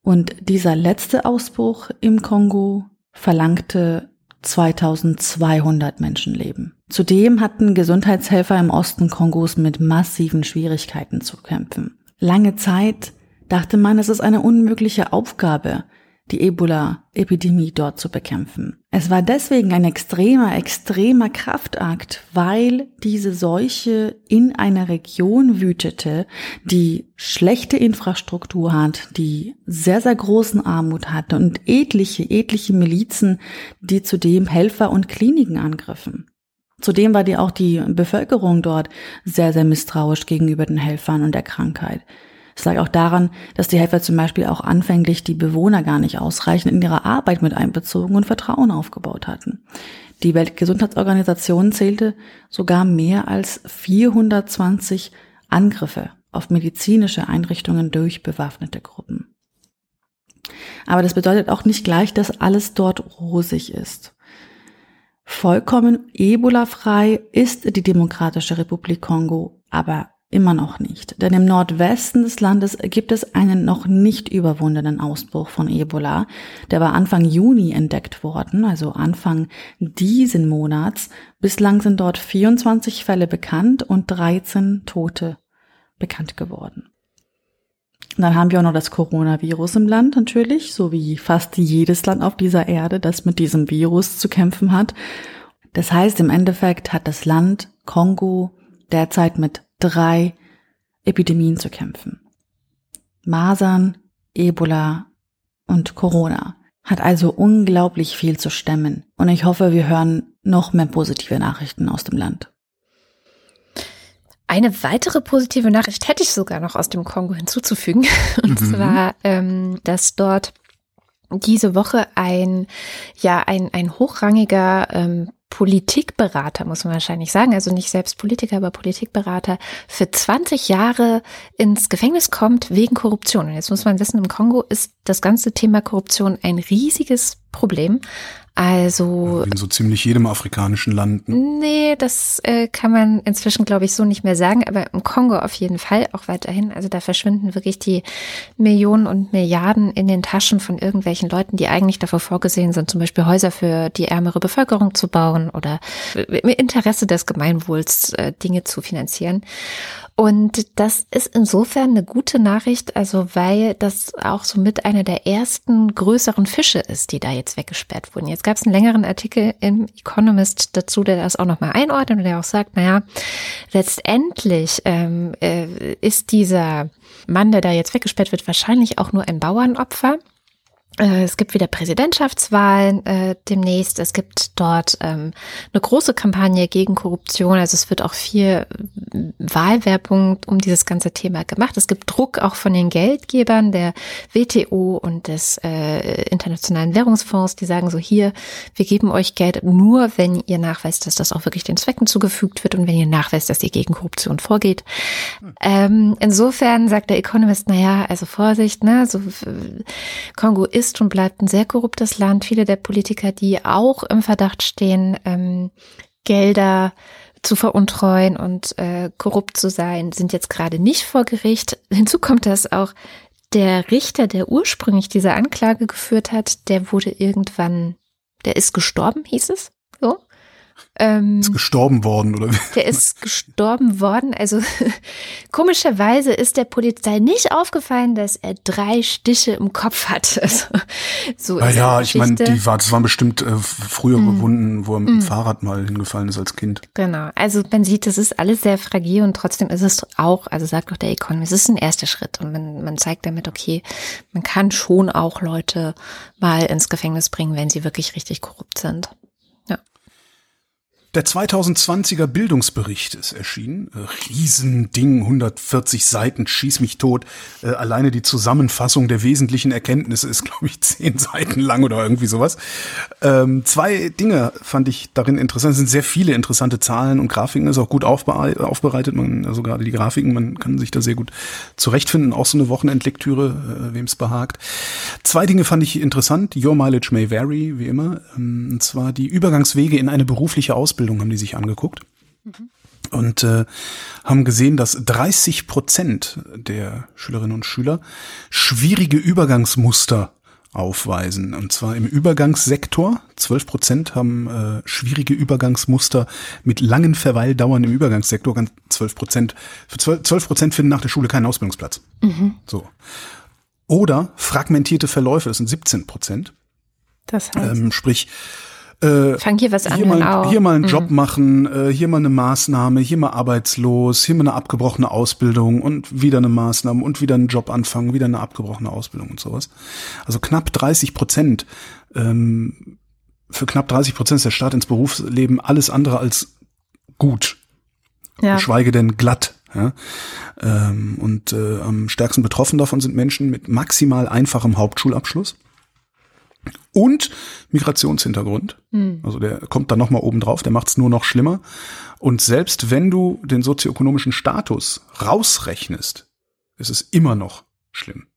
und dieser letzte Ausbruch im Kongo verlangte 2200 Menschenleben. Zudem hatten Gesundheitshelfer im Osten Kongos mit massiven Schwierigkeiten zu kämpfen. Lange Zeit dachte man, es ist eine unmögliche Aufgabe, die Ebola-Epidemie dort zu bekämpfen. Es war deswegen ein extremer, extremer Kraftakt, weil diese Seuche in einer Region wütete, die schlechte Infrastruktur hat, die sehr, sehr großen Armut hatte und etliche, etliche Milizen, die zudem Helfer und Kliniken angriffen. Zudem war die auch die Bevölkerung dort sehr, sehr misstrauisch gegenüber den Helfern und der Krankheit. Es lag auch daran, dass die Helfer zum Beispiel auch anfänglich die Bewohner gar nicht ausreichend in ihre Arbeit mit einbezogen und Vertrauen aufgebaut hatten. Die Weltgesundheitsorganisation zählte sogar mehr als 420 Angriffe auf medizinische Einrichtungen durch bewaffnete Gruppen. Aber das bedeutet auch nicht gleich, dass alles dort rosig ist. Vollkommen Ebola-frei ist die Demokratische Republik Kongo aber Immer noch nicht, denn im Nordwesten des Landes gibt es einen noch nicht überwundenen Ausbruch von Ebola. Der war Anfang Juni entdeckt worden, also Anfang diesen Monats. Bislang sind dort 24 Fälle bekannt und 13 Tote bekannt geworden. Dann haben wir auch noch das Coronavirus im Land natürlich, so wie fast jedes Land auf dieser Erde, das mit diesem Virus zu kämpfen hat. Das heißt, im Endeffekt hat das Land Kongo derzeit mit drei Epidemien zu kämpfen. Masern, Ebola und Corona. Hat also unglaublich viel zu stemmen. Und ich hoffe, wir hören noch mehr positive Nachrichten aus dem Land. Eine weitere positive Nachricht hätte ich sogar noch aus dem Kongo hinzuzufügen. Und mhm. zwar, ähm, dass dort diese Woche ein, ja, ein, ein hochrangiger ähm, Politikberater, muss man wahrscheinlich sagen, also nicht selbst Politiker, aber Politikberater, für 20 Jahre ins Gefängnis kommt wegen Korruption. Und jetzt muss man wissen, im Kongo ist das ganze Thema Korruption ein riesiges Problem. Also. In so ziemlich jedem afrikanischen Land. Ne? Nee, das äh, kann man inzwischen, glaube ich, so nicht mehr sagen, aber im Kongo auf jeden Fall auch weiterhin. Also da verschwinden wirklich die Millionen und Milliarden in den Taschen von irgendwelchen Leuten, die eigentlich dafür vorgesehen sind, zum Beispiel Häuser für die ärmere Bevölkerung zu bauen oder im Interesse des Gemeinwohls äh, Dinge zu finanzieren. Und das ist insofern eine gute Nachricht, also weil das auch so mit einer der ersten größeren Fische ist, die da jetzt weggesperrt wurden. Jetzt gab es einen längeren Artikel im Economist dazu, der das auch nochmal einordnet und der auch sagt, naja, letztendlich ähm, äh, ist dieser Mann, der da jetzt weggesperrt wird, wahrscheinlich auch nur ein Bauernopfer. Äh, es gibt wieder Präsidentschaftswahlen äh, demnächst. Es gibt dort ähm, eine große Kampagne gegen Korruption. Also es wird auch viel Wahlwerbung um dieses ganze Thema gemacht. Es gibt Druck auch von den Geldgebern der WTO und des äh, Internationalen Währungsfonds, die sagen so hier, wir geben euch Geld nur, wenn ihr nachweist, dass das auch wirklich den Zwecken zugefügt wird und wenn ihr nachweist, dass ihr gegen Korruption vorgeht. Ähm, insofern sagt der Economist, naja, also Vorsicht, ne, so Kongo ist ist und bleibt ein sehr korruptes Land. Viele der Politiker, die auch im Verdacht stehen, ähm, Gelder zu veruntreuen und äh, korrupt zu sein, sind jetzt gerade nicht vor Gericht. Hinzu kommt, dass auch der Richter, der ursprünglich diese Anklage geführt hat, der wurde irgendwann, der ist gestorben, hieß es. Ähm, ist gestorben worden, oder? Der ist gestorben worden. Also komischerweise ist der Polizei nicht aufgefallen, dass er drei Stiche im Kopf hatte. so ja, ja ich meine, die war, das waren bestimmt äh, frühere mm. Wunden, wo er mit dem mm. Fahrrad mal hingefallen ist als Kind. Genau. Also man sieht, das ist alles sehr fragil und trotzdem ist es auch, also sagt auch der Economist, es ist ein erster Schritt und man, man zeigt damit, okay, man kann schon auch Leute mal ins Gefängnis bringen, wenn sie wirklich richtig korrupt sind. Der 2020er Bildungsbericht ist erschienen. Riesending, 140 Seiten, schieß mich tot. Äh, alleine die Zusammenfassung der wesentlichen Erkenntnisse ist, glaube ich, zehn Seiten lang oder irgendwie sowas. Ähm, zwei Dinge fand ich darin interessant. Es sind sehr viele interessante Zahlen und Grafiken. Ist auch gut aufbereitet. Man, also gerade die Grafiken, man kann sich da sehr gut zurechtfinden. Auch so eine Wochenendlektüre, äh, wem es behagt. Zwei Dinge fand ich interessant. Your mileage may vary, wie immer. Ähm, und zwar die Übergangswege in eine berufliche Ausbildung Ausbildung haben die sich angeguckt. Mhm. Und äh, haben gesehen, dass 30 Prozent der Schülerinnen und Schüler schwierige Übergangsmuster aufweisen. Und zwar im Übergangssektor. 12 Prozent haben äh, schwierige Übergangsmuster mit langen Verweildauern im Übergangssektor. Ganz 12 Prozent, für 12 Prozent finden nach der Schule keinen Ausbildungsplatz. Mhm. So. Oder fragmentierte Verläufe, das sind 17 Prozent. Das heißt. Ähm, sprich, äh, Fang hier was an. hier mal, hier mal einen Job Mhm. machen, äh, hier mal eine Maßnahme, hier mal arbeitslos, hier mal eine abgebrochene Ausbildung und wieder eine Maßnahme und wieder einen Job anfangen, wieder eine abgebrochene Ausbildung und sowas. Also knapp 30 Prozent, ähm, für knapp 30 Prozent ist der Start ins Berufsleben alles andere als gut, Ja. geschweige denn glatt. Ja? Ähm, und äh, am stärksten betroffen davon sind Menschen mit maximal einfachem Hauptschulabschluss und Migrationshintergrund. Also der kommt dann nochmal oben drauf, der macht es nur noch schlimmer. Und selbst wenn du den sozioökonomischen Status rausrechnest, ist es immer noch schlimm.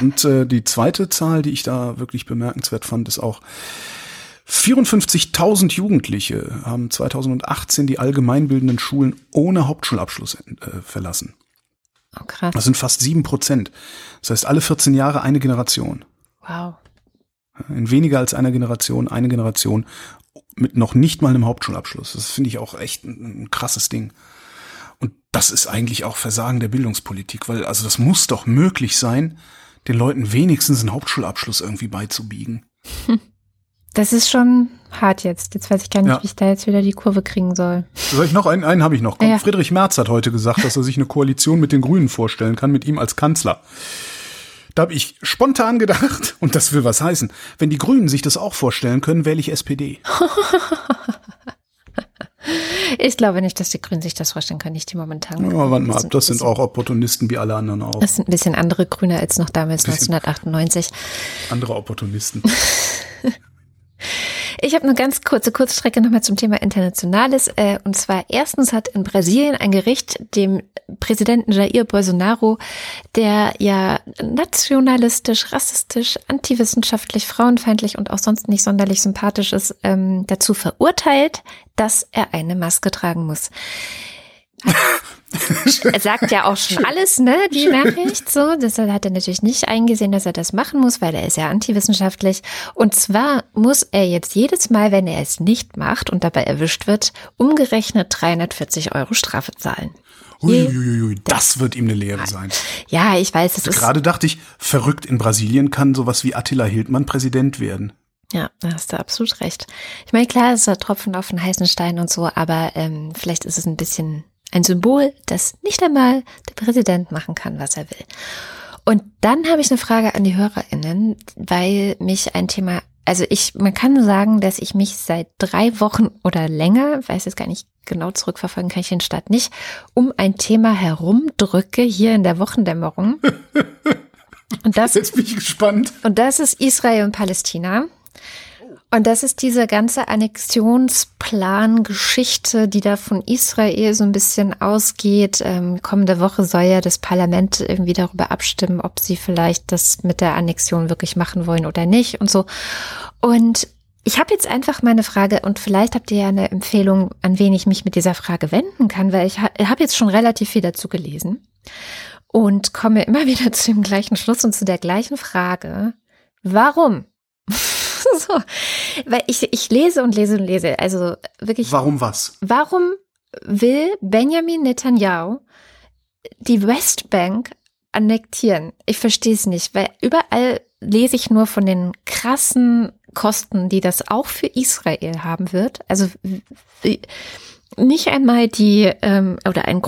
Und äh, die zweite Zahl, die ich da wirklich bemerkenswert fand, ist auch 54.000 Jugendliche haben 2018 die allgemeinbildenden Schulen ohne Hauptschulabschluss äh, verlassen. Oh, krass. Das sind fast sieben Prozent. Das heißt, alle 14 Jahre eine Generation. Wow. In weniger als einer Generation, eine Generation mit noch nicht mal einem Hauptschulabschluss. Das finde ich auch echt ein, ein krasses Ding. Und das ist eigentlich auch Versagen der Bildungspolitik, weil also das muss doch möglich sein, den Leuten wenigstens einen Hauptschulabschluss irgendwie beizubiegen. Das ist schon hart jetzt. Jetzt weiß ich gar nicht, Ja. wie ich da jetzt wieder die Kurve kriegen soll. Soll ich noch einen? Einen habe ich noch. Ja. Friedrich Merz hat heute gesagt, dass er sich eine Koalition mit den Grünen vorstellen kann, mit ihm als Kanzler. Da habe ich spontan gedacht, und das will was heißen, wenn die Grünen sich das auch vorstellen können, wähle ich SPD. Ich glaube nicht, dass die Grünen sich das vorstellen können, nicht die momentan. Ja, warte mal ab, das sind auch Opportunisten wie alle anderen auch. Das sind ein bisschen andere Grüne als noch damals Bisschen. 1998. Andere Opportunisten. Ich habe eine ganz kurze Kurzstrecke nochmal zum Thema Internationales. Äh, und zwar erstens hat in Brasilien ein Gericht dem Präsidenten Jair Bolsonaro, der ja nationalistisch, rassistisch, antiwissenschaftlich, frauenfeindlich und auch sonst nicht sonderlich sympathisch ist, ähm, dazu verurteilt, dass er eine Maske tragen muss. Er sagt ja auch schon alles, ne, die Nachricht, so. Deshalb hat er natürlich nicht eingesehen, dass er das machen muss, weil er ist ja antiwissenschaftlich. Und zwar muss er jetzt jedes Mal, wenn er es nicht macht und dabei erwischt wird, umgerechnet 340 Euro Strafe zahlen. Uiuiui, das wird ihm eine Lehre sein. Ja, ich weiß, es ist, Gerade dachte ich, verrückt in Brasilien kann sowas wie Attila Hildmann Präsident werden. ja, da hast du absolut recht. Ich meine, klar, es ist ein Tropfen auf den heißen Stein und so, aber ähm, vielleicht ist es ein bisschen ein Symbol, das nicht einmal der Präsident machen kann, was er will. Und dann habe ich eine Frage an die HörerInnen, weil mich ein Thema, also ich, man kann sagen, dass ich mich seit drei Wochen oder länger, weiß jetzt gar nicht genau zurückverfolgen kann ich den Start nicht, um ein Thema herumdrücke hier in der Wochendämmerung. Und das Jetzt bin ich gespannt. und das ist Israel und Palästina. Und das ist diese ganze Annexionsplan-Geschichte, die da von Israel so ein bisschen ausgeht. Ähm, kommende Woche soll ja das Parlament irgendwie darüber abstimmen, ob sie vielleicht das mit der Annexion wirklich machen wollen oder nicht und so. Und ich habe jetzt einfach meine Frage und vielleicht habt ihr ja eine Empfehlung, an wen ich mich mit dieser Frage wenden kann, weil ich ha habe jetzt schon relativ viel dazu gelesen und komme immer wieder zu dem gleichen Schluss und zu der gleichen Frage. Warum? so, weil ich, ich lese und lese und lese. Also wirklich, Warum was? warum will Benjamin Netanyahu die Westbank annektieren? Ich verstehe es nicht, weil überall lese ich nur von den krassen Kosten, die das auch für Israel haben wird. Also wie- nicht einmal die, ähm, oder ein,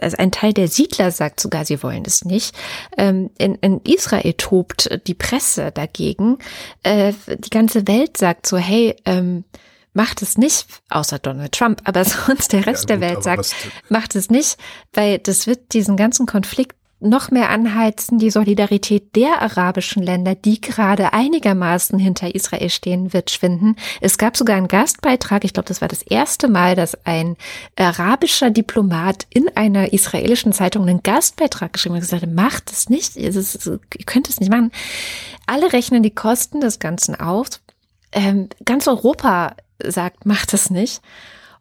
also ein Teil der Siedler sagt sogar, sie wollen es nicht. Ähm, in, in Israel tobt die Presse dagegen. Äh, die ganze Welt sagt so, hey, ähm, macht es nicht, außer Donald Trump, aber sonst der Rest Ja, der gut, Welt aber sagt, macht es nicht, weil das wird diesen ganzen Konflikt noch mehr anheizen, die Solidarität der arabischen Länder, die gerade einigermaßen hinter Israel stehen, wird schwinden. Es gab sogar einen Gastbeitrag, ich glaube, das war das erste Mal, dass ein arabischer Diplomat in einer israelischen Zeitung einen Gastbeitrag geschrieben hat und gesagt hat, macht es nicht, ihr könnt es nicht machen. Alle rechnen die Kosten des Ganzen auf. Ähm, ganz Europa sagt, macht es nicht.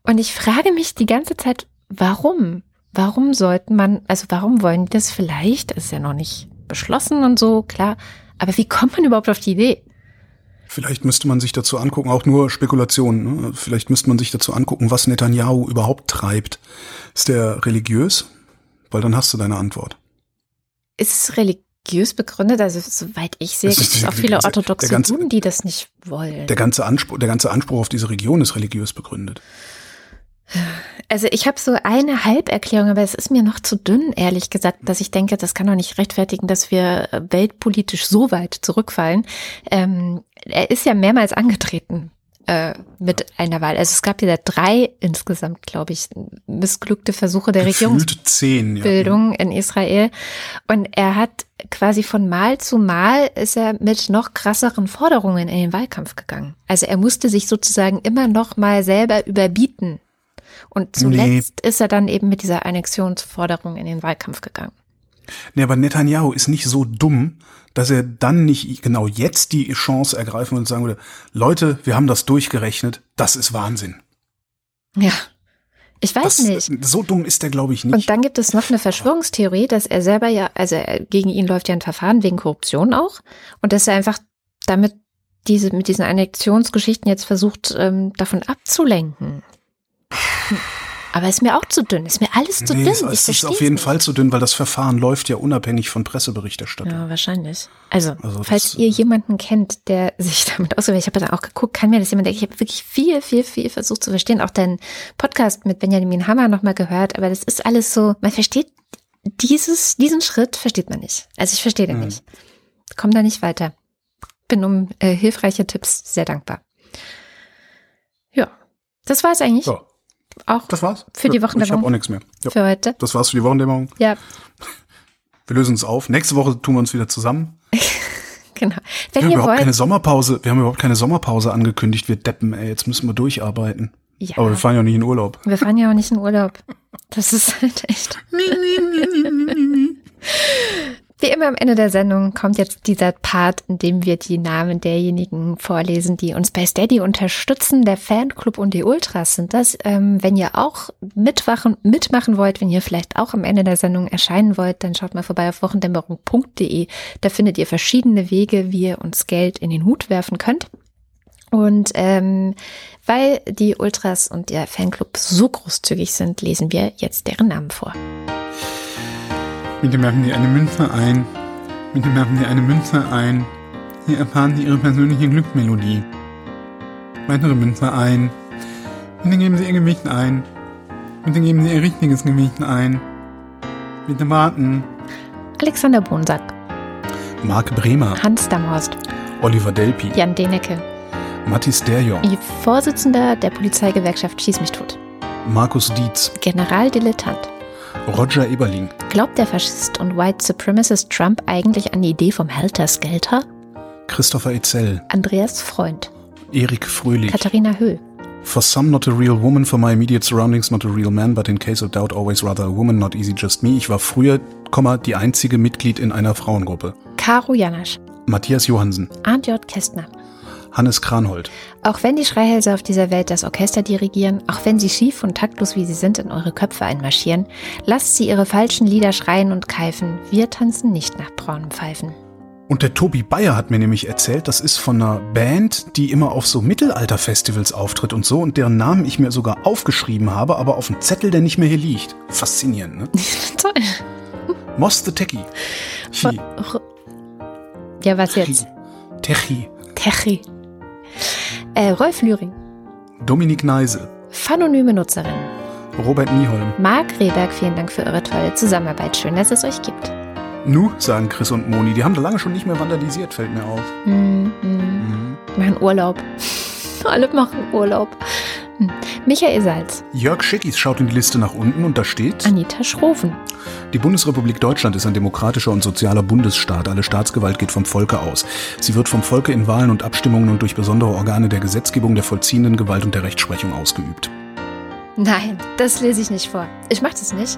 Und ich frage mich die ganze Zeit, warum? Warum sollten man, also warum wollen die das vielleicht? Ist ja noch nicht beschlossen und so, klar. Aber wie kommt man überhaupt auf die Idee? Vielleicht müsste man sich dazu angucken, auch nur Spekulationen, ne? vielleicht müsste man sich dazu angucken, was Netanyahu überhaupt treibt. Ist der religiös? Weil dann hast du deine Antwort. ist es religiös begründet? Also soweit ich sehe, Das gibt es auch viele orthodoxe ganze- Juden, die das nicht wollen. Der ganze Anspruch, der ganze Anspruch auf diese Region ist religiös begründet. Also ich habe so eine Halberklärung, aber es ist mir noch zu dünn, ehrlich gesagt, dass ich denke, das kann doch nicht rechtfertigen, dass wir äh, weltpolitisch so weit zurückfallen. Ähm, er ist ja mehrmals angetreten äh, mit einer Wahl. Also es gab ja drei insgesamt, glaube ich, missglückte Versuche der Regierungs Gefühlt zehn, ja. In Israel. Und er hat quasi von Mal zu Mal ist er mit noch krasseren Forderungen in den Wahlkampf gegangen. Also er musste sich sozusagen immer noch mal selber überbieten. Und zuletzt ist er dann eben mit dieser Annexionsforderung in den Wahlkampf gegangen. Nee, aber Netanyahu ist nicht so dumm, dass er dann nicht genau jetzt die Chance ergreifen und sagen würde, Leute, wir haben das durchgerechnet, das ist Wahnsinn. Ja. Ich weiß Das, nicht. So dumm ist er, glaube ich, nicht. Und dann gibt es noch eine Verschwörungstheorie, dass er selber ja, also er, gegen ihn läuft ja ein Verfahren wegen Korruption auch. Und dass er einfach damit diese, mit diesen Annexionsgeschichten jetzt versucht, ähm, davon abzulenken. Aber ist mir auch zu dünn. Ist mir alles zu nee, dünn. es, es ist auf jeden nicht. Fall zu dünn, weil das Verfahren läuft ja unabhängig von Presseberichterstattung. Ja, wahrscheinlich. Also, Also falls das- ihr jemanden kennt, der sich damit auskennt, ich habe da auch geguckt, kann mir das jemand, ich habe wirklich viel, viel, viel versucht zu verstehen. Auch deinen Podcast mit Benjamin Hammer nochmal gehört, aber das ist alles so, man versteht dieses, diesen Schritt versteht man nicht. Also ich verstehe den Mhm. nicht. Komm da nicht weiter. Bin um äh, hilfreiche Tipps sehr dankbar. Ja, das war es eigentlich. So, Auch das war's. Für die Ja, Ich Wochendämmerung. habe auch nichts mehr. Ja, für heute. das war's für die Wochendämmerung. Ja, Wir lösen uns auf. Nächste Woche tun wir uns wieder zusammen. genau. Wir Wenn haben ihr überhaupt wollt. keine Sommerpause. Wir haben überhaupt keine Sommerpause angekündigt. Wir deppen, ey. Jetzt müssen wir durcharbeiten. Ja. Aber wir fahren ja nicht in Urlaub. Wir fahren ja auch nicht in Urlaub. Das ist halt echt. Wie immer am Ende der Sendung kommt jetzt dieser Part, in dem wir die Namen derjenigen vorlesen, die uns bei Steady unterstützen. Der Fanclub und die Ultras sind das. Ähm, wenn ihr auch mitmachen, mitmachen wollt, wenn ihr vielleicht auch am Ende der Sendung erscheinen wollt, dann schaut mal vorbei auf wochendämmerung.de. Da findet ihr verschiedene Wege, wie ihr uns Geld in den Hut werfen könnt. Und ähm, weil die Ultras und der Fanclub so großzügig sind, lesen wir jetzt deren Namen vor. Bitte werfen Sie eine Münze ein. Bitte werfen Sie eine Münze ein. Sie erfahren Sie Ihre persönliche Glücksmelodie. Weitere Münze ein. Bitte geben Sie Ihr Gewicht ein. Bitte geben Sie Ihr richtiges Gewicht ein. Bitte warten. Alexander Bonsack, Marc Bremer, Hans Damhorst, Oliver Delpi, Jan Denecke, Mathis Derjong, die Vorsitzender der Polizeigewerkschaft Schieß mich tot, Markus Dietz, Generaldilettant. Roger Eberling, Glaubt der Faschist und White Supremacist Trump eigentlich an die Idee vom Helter Skelter? Christopher Etzel, Andreas Freund, Erik Fröhlich. Katharina Höhl, For some not a real woman, for my immediate surroundings not a real man, but in case of doubt always rather a woman, not easy just me. Ich war früher, die einzige Mitglied in einer Frauengruppe. Caro Janasch, Matthias Johansen, Arndt J. Kästner. Hannes Kranhold, Auch wenn die Schreihälse auf dieser Welt das Orchester dirigieren, auch wenn sie schief und taktlos wie sie sind in eure Köpfe einmarschieren, lasst sie ihre falschen Lieder schreien und keifen. Wir tanzen nicht nach braunem Pfeifen. Und der Tobi Bayer hat mir nämlich erzählt, das ist von einer Band, die immer auf so Mittelalterfestivals auftritt und so und deren Namen ich mir sogar aufgeschrieben habe, aber auf dem Zettel, der nicht mehr hier liegt. Faszinierend, ne? Toll. Moss the Techie. Chi. Ja, was jetzt? Techie. Techi. Äh, Rolf Lühring. Dominik Neise. Phanonyme Nutzerin. Robert Nieholm. Marc Rehberg, vielen Dank für eure tolle Zusammenarbeit. Schön, dass es euch gibt. Nu, sagen Chris und Moni. Die haben da lange schon nicht mehr vandalisiert, fällt mir auf. Hm, hm. Mhm. Machen Urlaub. Alle machen Urlaub. Hm. Michael Salz. Jörg Schickis schaut in die Liste nach unten und da steht, Anita Schroven. die Bundesrepublik Deutschland ist ein demokratischer und sozialer Bundesstaat. Alle Staatsgewalt geht vom Volke aus. Sie wird vom Volke in Wahlen und Abstimmungen und durch besondere Organe der Gesetzgebung, der vollziehenden Gewalt und der Rechtsprechung ausgeübt. Nein, das lese ich nicht vor. Ich mache das nicht.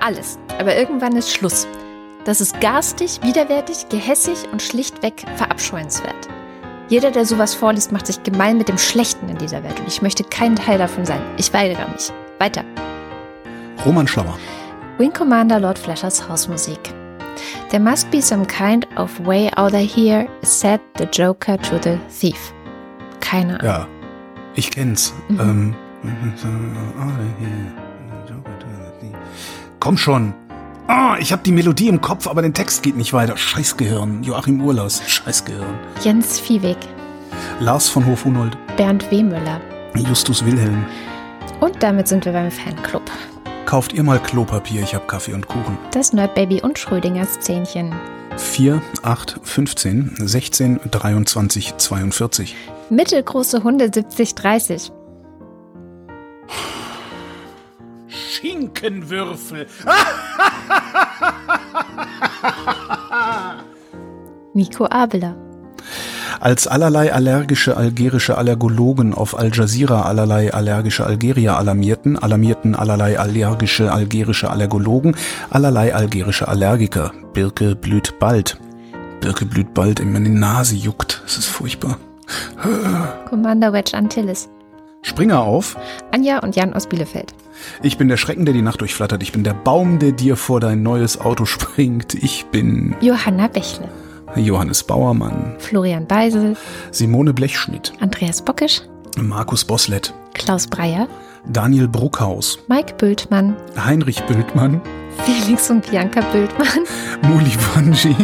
Alles. Aber irgendwann ist Schluss. Das ist garstig, widerwärtig, gehässig und schlichtweg verabscheuenswert. Jeder, der sowas vorliest, macht sich gemein mit dem Schlechten in dieser Welt und ich möchte kein Teil davon sein. Ich weigere mich. Weiter. Roman Schlauer. Wing Commander Lord Flashers Hausmusik. There must be some kind of way out of here, said the Joker to the thief. Keine Ahnung. Ja, ich kenn's. Mhm. Ähm, komm schon. Oh, ich habe die Melodie im Kopf, aber der Text geht nicht weiter. Scheißgehirn. Joachim Urlaus. Scheißgehirn. Jens Viehweg. Lars von Hof-Hunold. Bernd Wehmüller. Justus Wilhelm. Und damit sind wir beim Fanclub. Kauft ihr mal Klopapier, ich hab Kaffee und Kuchen. Das Nerdbaby und Schrödingers Zähnchen. 4, 8, 15, 16, 23, 42. Mittelgroße Hunde 70, 30. Schinkenwürfel. Nico Abela. Als allerlei allergische algerische Allergologen auf Al Jazeera allerlei allergische Algerier alarmierten, alarmierten allerlei allergische algerische Allergologen, allerlei algerische Allergiker. Birke blüht bald. Birke blüht bald, in meine Nase juckt. Es ist furchtbar. Commander Wedge Antilles. Springer auf. Anja und Jan aus Bielefeld. Ich bin der Schrecken, der die Nacht durchflattert. Ich bin der Baum, der dir vor dein neues Auto springt. Ich bin Johanna Bächle. Johannes Bauermann, Florian Beisel. Simone Blechschmidt, Andreas Bockisch. Markus Boslett, Klaus Breyer. Daniel Bruckhaus, Mike Bültmann. Heinrich Bültmann, Felix und Bianca Bültmann. Muli Wanji,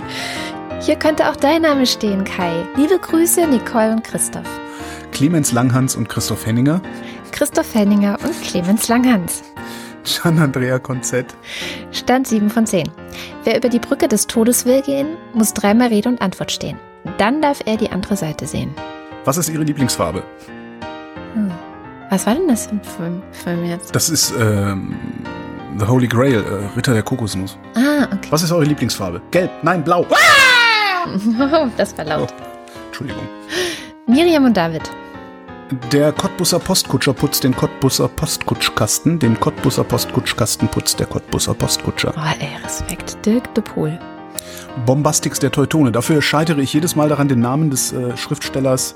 Hier könnte auch dein Name stehen, Kai. Liebe Grüße, Nicole und Christoph. Clemens Langhans und Christoph Henninger, Christoph Henninger und Clemens Langhans. Gian Andrea Konzett, Stand 7 von 10. Wer über die Brücke des Todes will gehen, muss dreimal Rede und Antwort stehen. Dann darf er die andere Seite sehen. Was ist Ihre Lieblingsfarbe? Was war denn das für ein Film, jetzt? Das ist ähm, The Holy Grail, äh, Ritter der Kokosnuss. Ah, okay. Was ist eure Lieblingsfarbe? Gelb, nein, blau. das war laut. Entschuldigung. Miriam und David. Der Cottbusser Postkutscher putzt den Cottbusser Postkutschkasten, den Cottbusser Postkutschkasten putzt der Cottbusser Postkutscher. Oh, ey, Respekt. Dirk de Poel. Bombastix der Teutone. Dafür scheitere ich jedes Mal daran, den Namen des äh, Schriftstellers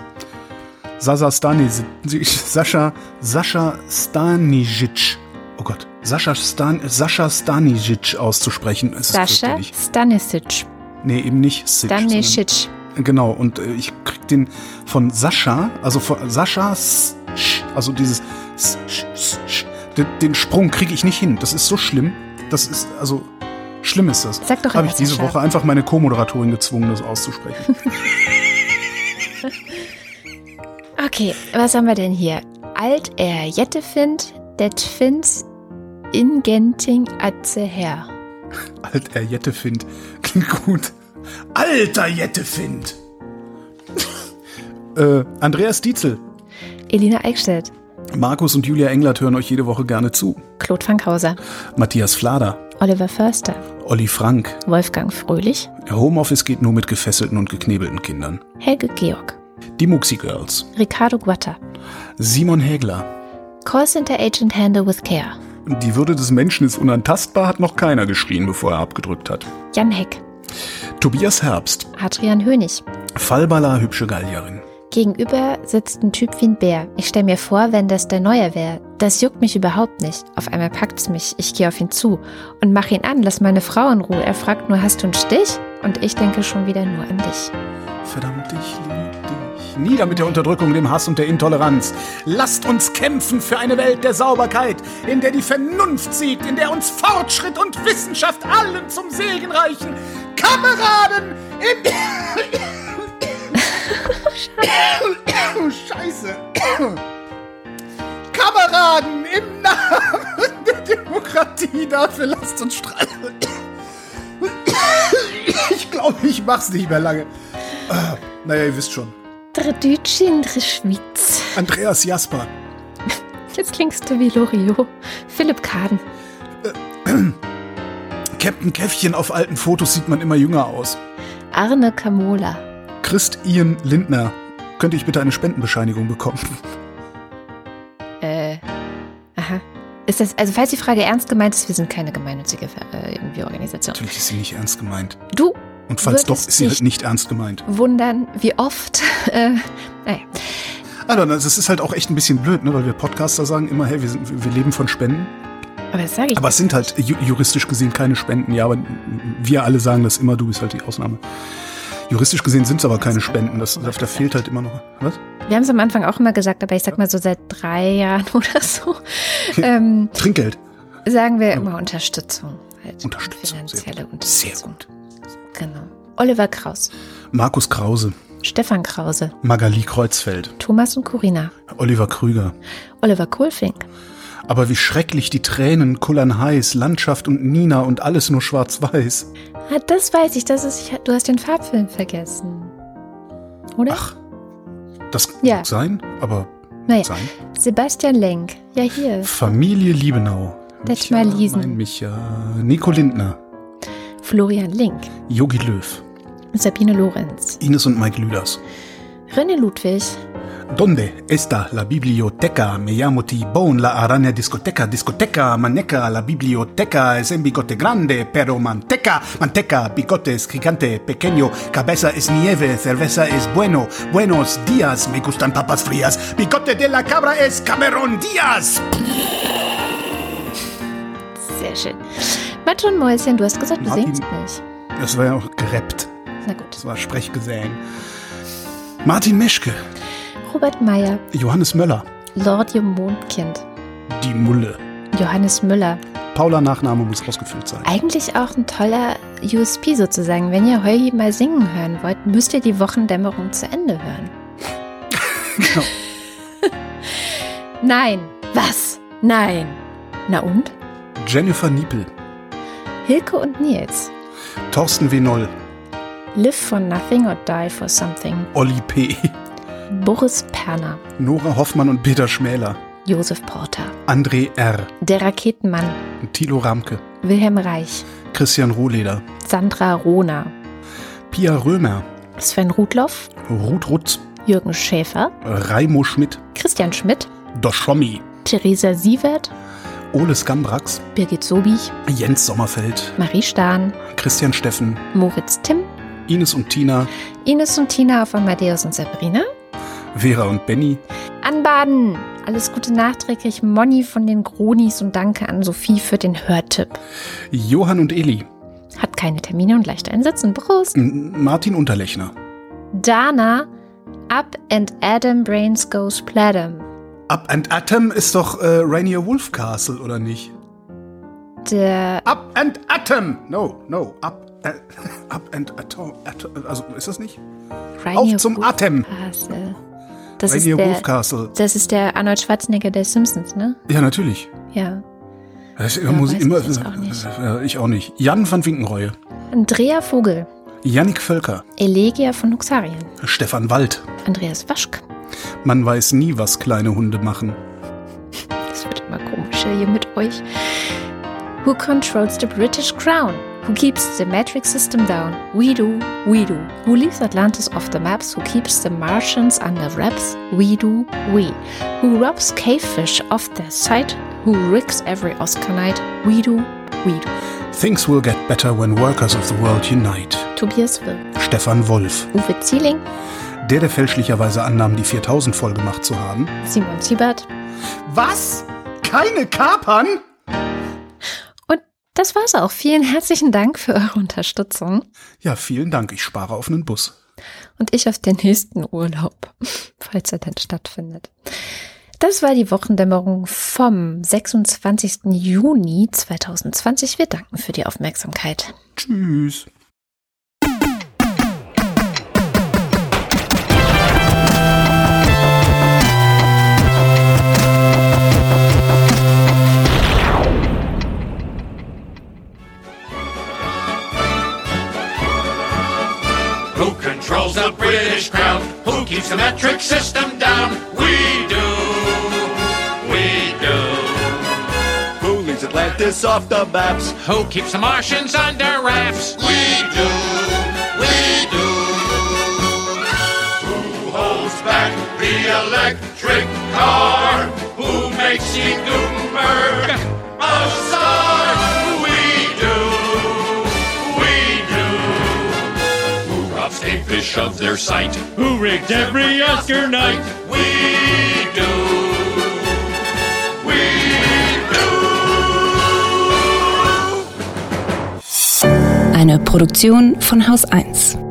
Sasa Stanisic, Sascha, Sascha Stanisic, oh Gott, Sascha, Stan, Sascha Stanisic auszusprechen. Sascha. Stanisic. Nee, eben nicht Sic, Stanisic. Genau, und äh, ich krieg den von Sascha, also von Sascha, also dieses den, Sprung kriege ich nicht hin. Das ist so schlimm. Das ist, also, schlimm ist das. Sag doch Habe ich diese Sascha. Woche einfach meine Co-Moderatorin gezwungen, das auszusprechen. Okay, was haben wir denn hier? Alt er Jettefind, det finds ingenting atze her. Alt er Jettefind. Klingt gut. Alter Jettefind. äh, Andreas Dietzel. Elina Eickstedt, Markus und Julia Englert hören euch jede Woche gerne zu. Claude Fankhauser, Matthias Flader. Oliver Förster, Olli Frank. Wolfgang Fröhlich, Homeoffice geht nur mit gefesselten und geknebelten Kindern. Helge Georg, Die Muxi Girls. Ricardo Guatta, Simon Hägler. Callcenter Agent Handle with Care, Die Würde des Menschen ist unantastbar, hat noch keiner geschrien, bevor er abgedrückt hat. Jan Heck, Tobias Herbst. Adrian Hönig. Fallballer, hübsche Gallierin. Gegenüber sitzt ein Typ wie ein Bär. Ich stell mir vor, wenn das der Neue wäre. Das juckt mich überhaupt nicht. Auf einmal packt's mich. Ich gehe auf ihn zu und mach ihn an. Lass meine Frau in Ruhe. Er fragt nur, hast du einen Stich? Und ich denke schon wieder nur an dich. Verdammt, ich lieb dich. Nieder mit der Unterdrückung, dem Hass und der Intoleranz. Lasst uns kämpfen für eine Welt der Sauberkeit, in der die Vernunft siegt, in der uns Fortschritt und Wissenschaft allen zum Segen reichen. Kameraden im... Scheiße. Kameraden im Namen der Demokratie, dafür lasst uns streiten. Ich glaube, ich mach's nicht mehr lange. Ah, naja, ihr wisst schon. Dredütschin Schwitz. Andreas Jasper. Jetzt klingst du wie Loriot. Philipp Kaden. Captain Käffchen auf alten Fotos sieht man immer jünger aus. Arne Kamola. Christ Ian Lindner. Könnte ich bitte eine Spendenbescheinigung bekommen? Äh. Aha. Ist das, also falls die Frage ernst gemeint ist, wir sind keine gemeinnützige äh, irgendwie Organisation. Natürlich ist sie nicht ernst gemeint. Du Und falls doch, ist sie halt nicht- ernst gemeint. wundern, wie oft. Äh, naja. Also, das ist halt auch echt ein bisschen blöd, ne? weil wir Podcaster sagen immer, hey, wir, sind, wir leben von Spenden. Aber das sage ich. Aber es sind halt ju juristisch gesehen keine Spenden. Ja, aber wir alle sagen das immer, du bist halt die Ausnahme. Juristisch gesehen sind es aber keine Spenden. Das, da, da fehlt halt immer noch. Was? Wir haben es am Anfang auch immer gesagt, aber ich sag mal so seit drei Jahren oder so, ähm, Trinkgeld. sagen wir immer Unterstützung. Geld. Unterstützung. Finanzielle sehr, sehr Unterstützung. gut. Genau. Oliver Kraus, Markus Krause, Stefan Krause, Magali Kreuzfeld, Thomas und Corina, Oliver Krüger. Oliver Kohlfink, Aber wie schrecklich die Tränen kullern heiß, Landschaft und Nina und alles nur schwarz-weiß. Ah, das weiß ich, das ist, du hast den Farbfilm vergessen. Oder? Ach, das Ja. mag sein, aber naja. sein. Sebastian Lenk, ja hier. Familie Liebenau. Detmar Micha, Liesen. Mein Micha. Nico Lindner. Florian Link, Yogi Löw. Sabine Lorenz, Ines und Mike Lüders. René Ludwig, Donde está la biblioteca? Me llamo T-Bone, la araña discoteca, discoteca, maneca, la biblioteca es en bigote grande, pero manteca, manteca, bigote es gigante, pequeño, cabeza es nieve, cerveza es bueno, buenos días, me gustan papas frías, bigote de la cabra es Cameron Díaz. sehr schön. Matsch und Mäuschen, du hast gesagt, du Martin. singst nicht. Das war ja auch gerappt, Na gut. das war Sprechgesang. Martin Meschke, Robert Meyer, Johannes Möller, Lord Mondkind, die Mulle. Johannes Müller. Paula Nachname muss ausgefüllt sein. Eigentlich auch ein toller USP sozusagen. Wenn ihr Holgi mal singen hören wollt, müsst ihr die Wochendämmerung zu Ende hören. Genau. Nein. Was? Nein. Na und? Jennifer Niepel, Hilke und Nils. Thorsten W. Noll, Live for nothing or die for something. Olli P., Boris Perner. Nora Hoffmann und Peter Schmäler, Josef Porter. André R., Der Raketenmann. Thilo Ramke, Wilhelm Reich. Christian Rohleder, Sandra Rohner. Pia Römer, Sven Rudloff. Ruth Rutz, Jürgen Schäfer. Raimo Schmidt, Christian Schmidt. Doschommi, Theresa Sievert. Ole Skambrax, Birgit Sobich. Jens Sommerfeld, Marie Stahn. Christian Steffen, Moritz Timm. Ines und Tina, Ines und Tina auf Amadeus und Sabrina. Vera und Benny, Anbaden. Alles Gute nachträglich. Monni von den Gronis und danke an Sophie für den Hörtipp. Johann und Eli, Hat keine Termine und leicht einsetzen. Prost. Martin Unterlechner, Dana. Up and Adam Brains Goes Platinum. Up and Atom ist doch äh, Rainier Wolf Castle, oder nicht? Der Up and Atom! No, no, up, äh, up and Atom, Atom. Also, ist das nicht? Rainier Auf zum Wolf Atem! Castle. Das ist, Rainier Wolf der, Castle. das ist der Arnold Schwarzenegger der Simpsons, ne? Ja, natürlich. Ja. Das Ja, muss ich immer, ich auch nicht. Äh, ich auch nicht. Jan van Winkenreue, Andrea Vogel. Yannick Völker, Elegia von Huxarien. Stefan Wald. Andreas Waschk. Man weiß nie, was kleine Hunde machen. Das wird immer komischer hier mit euch. Who controls the British crown? Who keeps the metric system down? We do, we do. Who leaves Atlantis off the maps? Who keeps the Martians under wraps? We do, we. Who robs cavefish off their sight? Who rigs every Oscar night? We do, we do. Things will get better when workers of the world unite. Tobias Will. Stefan Wolf, Uwe Zieling. Der, der fälschlicherweise annahm, die 4000 voll gemacht zu haben. Simon Siebert. Was? Keine Kapern? Und das war's auch. Vielen herzlichen Dank für eure Unterstützung. Ja, vielen Dank. Ich spare auf einen Bus. und ich auf den nächsten Urlaub, falls er denn stattfindet. Das war die Wochendämmerung vom 26. Juni 2020. Wir danken für die Aufmerksamkeit. Tschüss. Who controls the British crown? Who keeps the metric system down? We do. We do. Who leaves Atlantis off the maps? Who keeps the Martians under wraps? We do. We do. Who holds back the electric car? Who makes Steve Gutenberg a cavefish of their sight? Who rigged every Oscar night? We do. We do. Eine Produktion von Haus 1.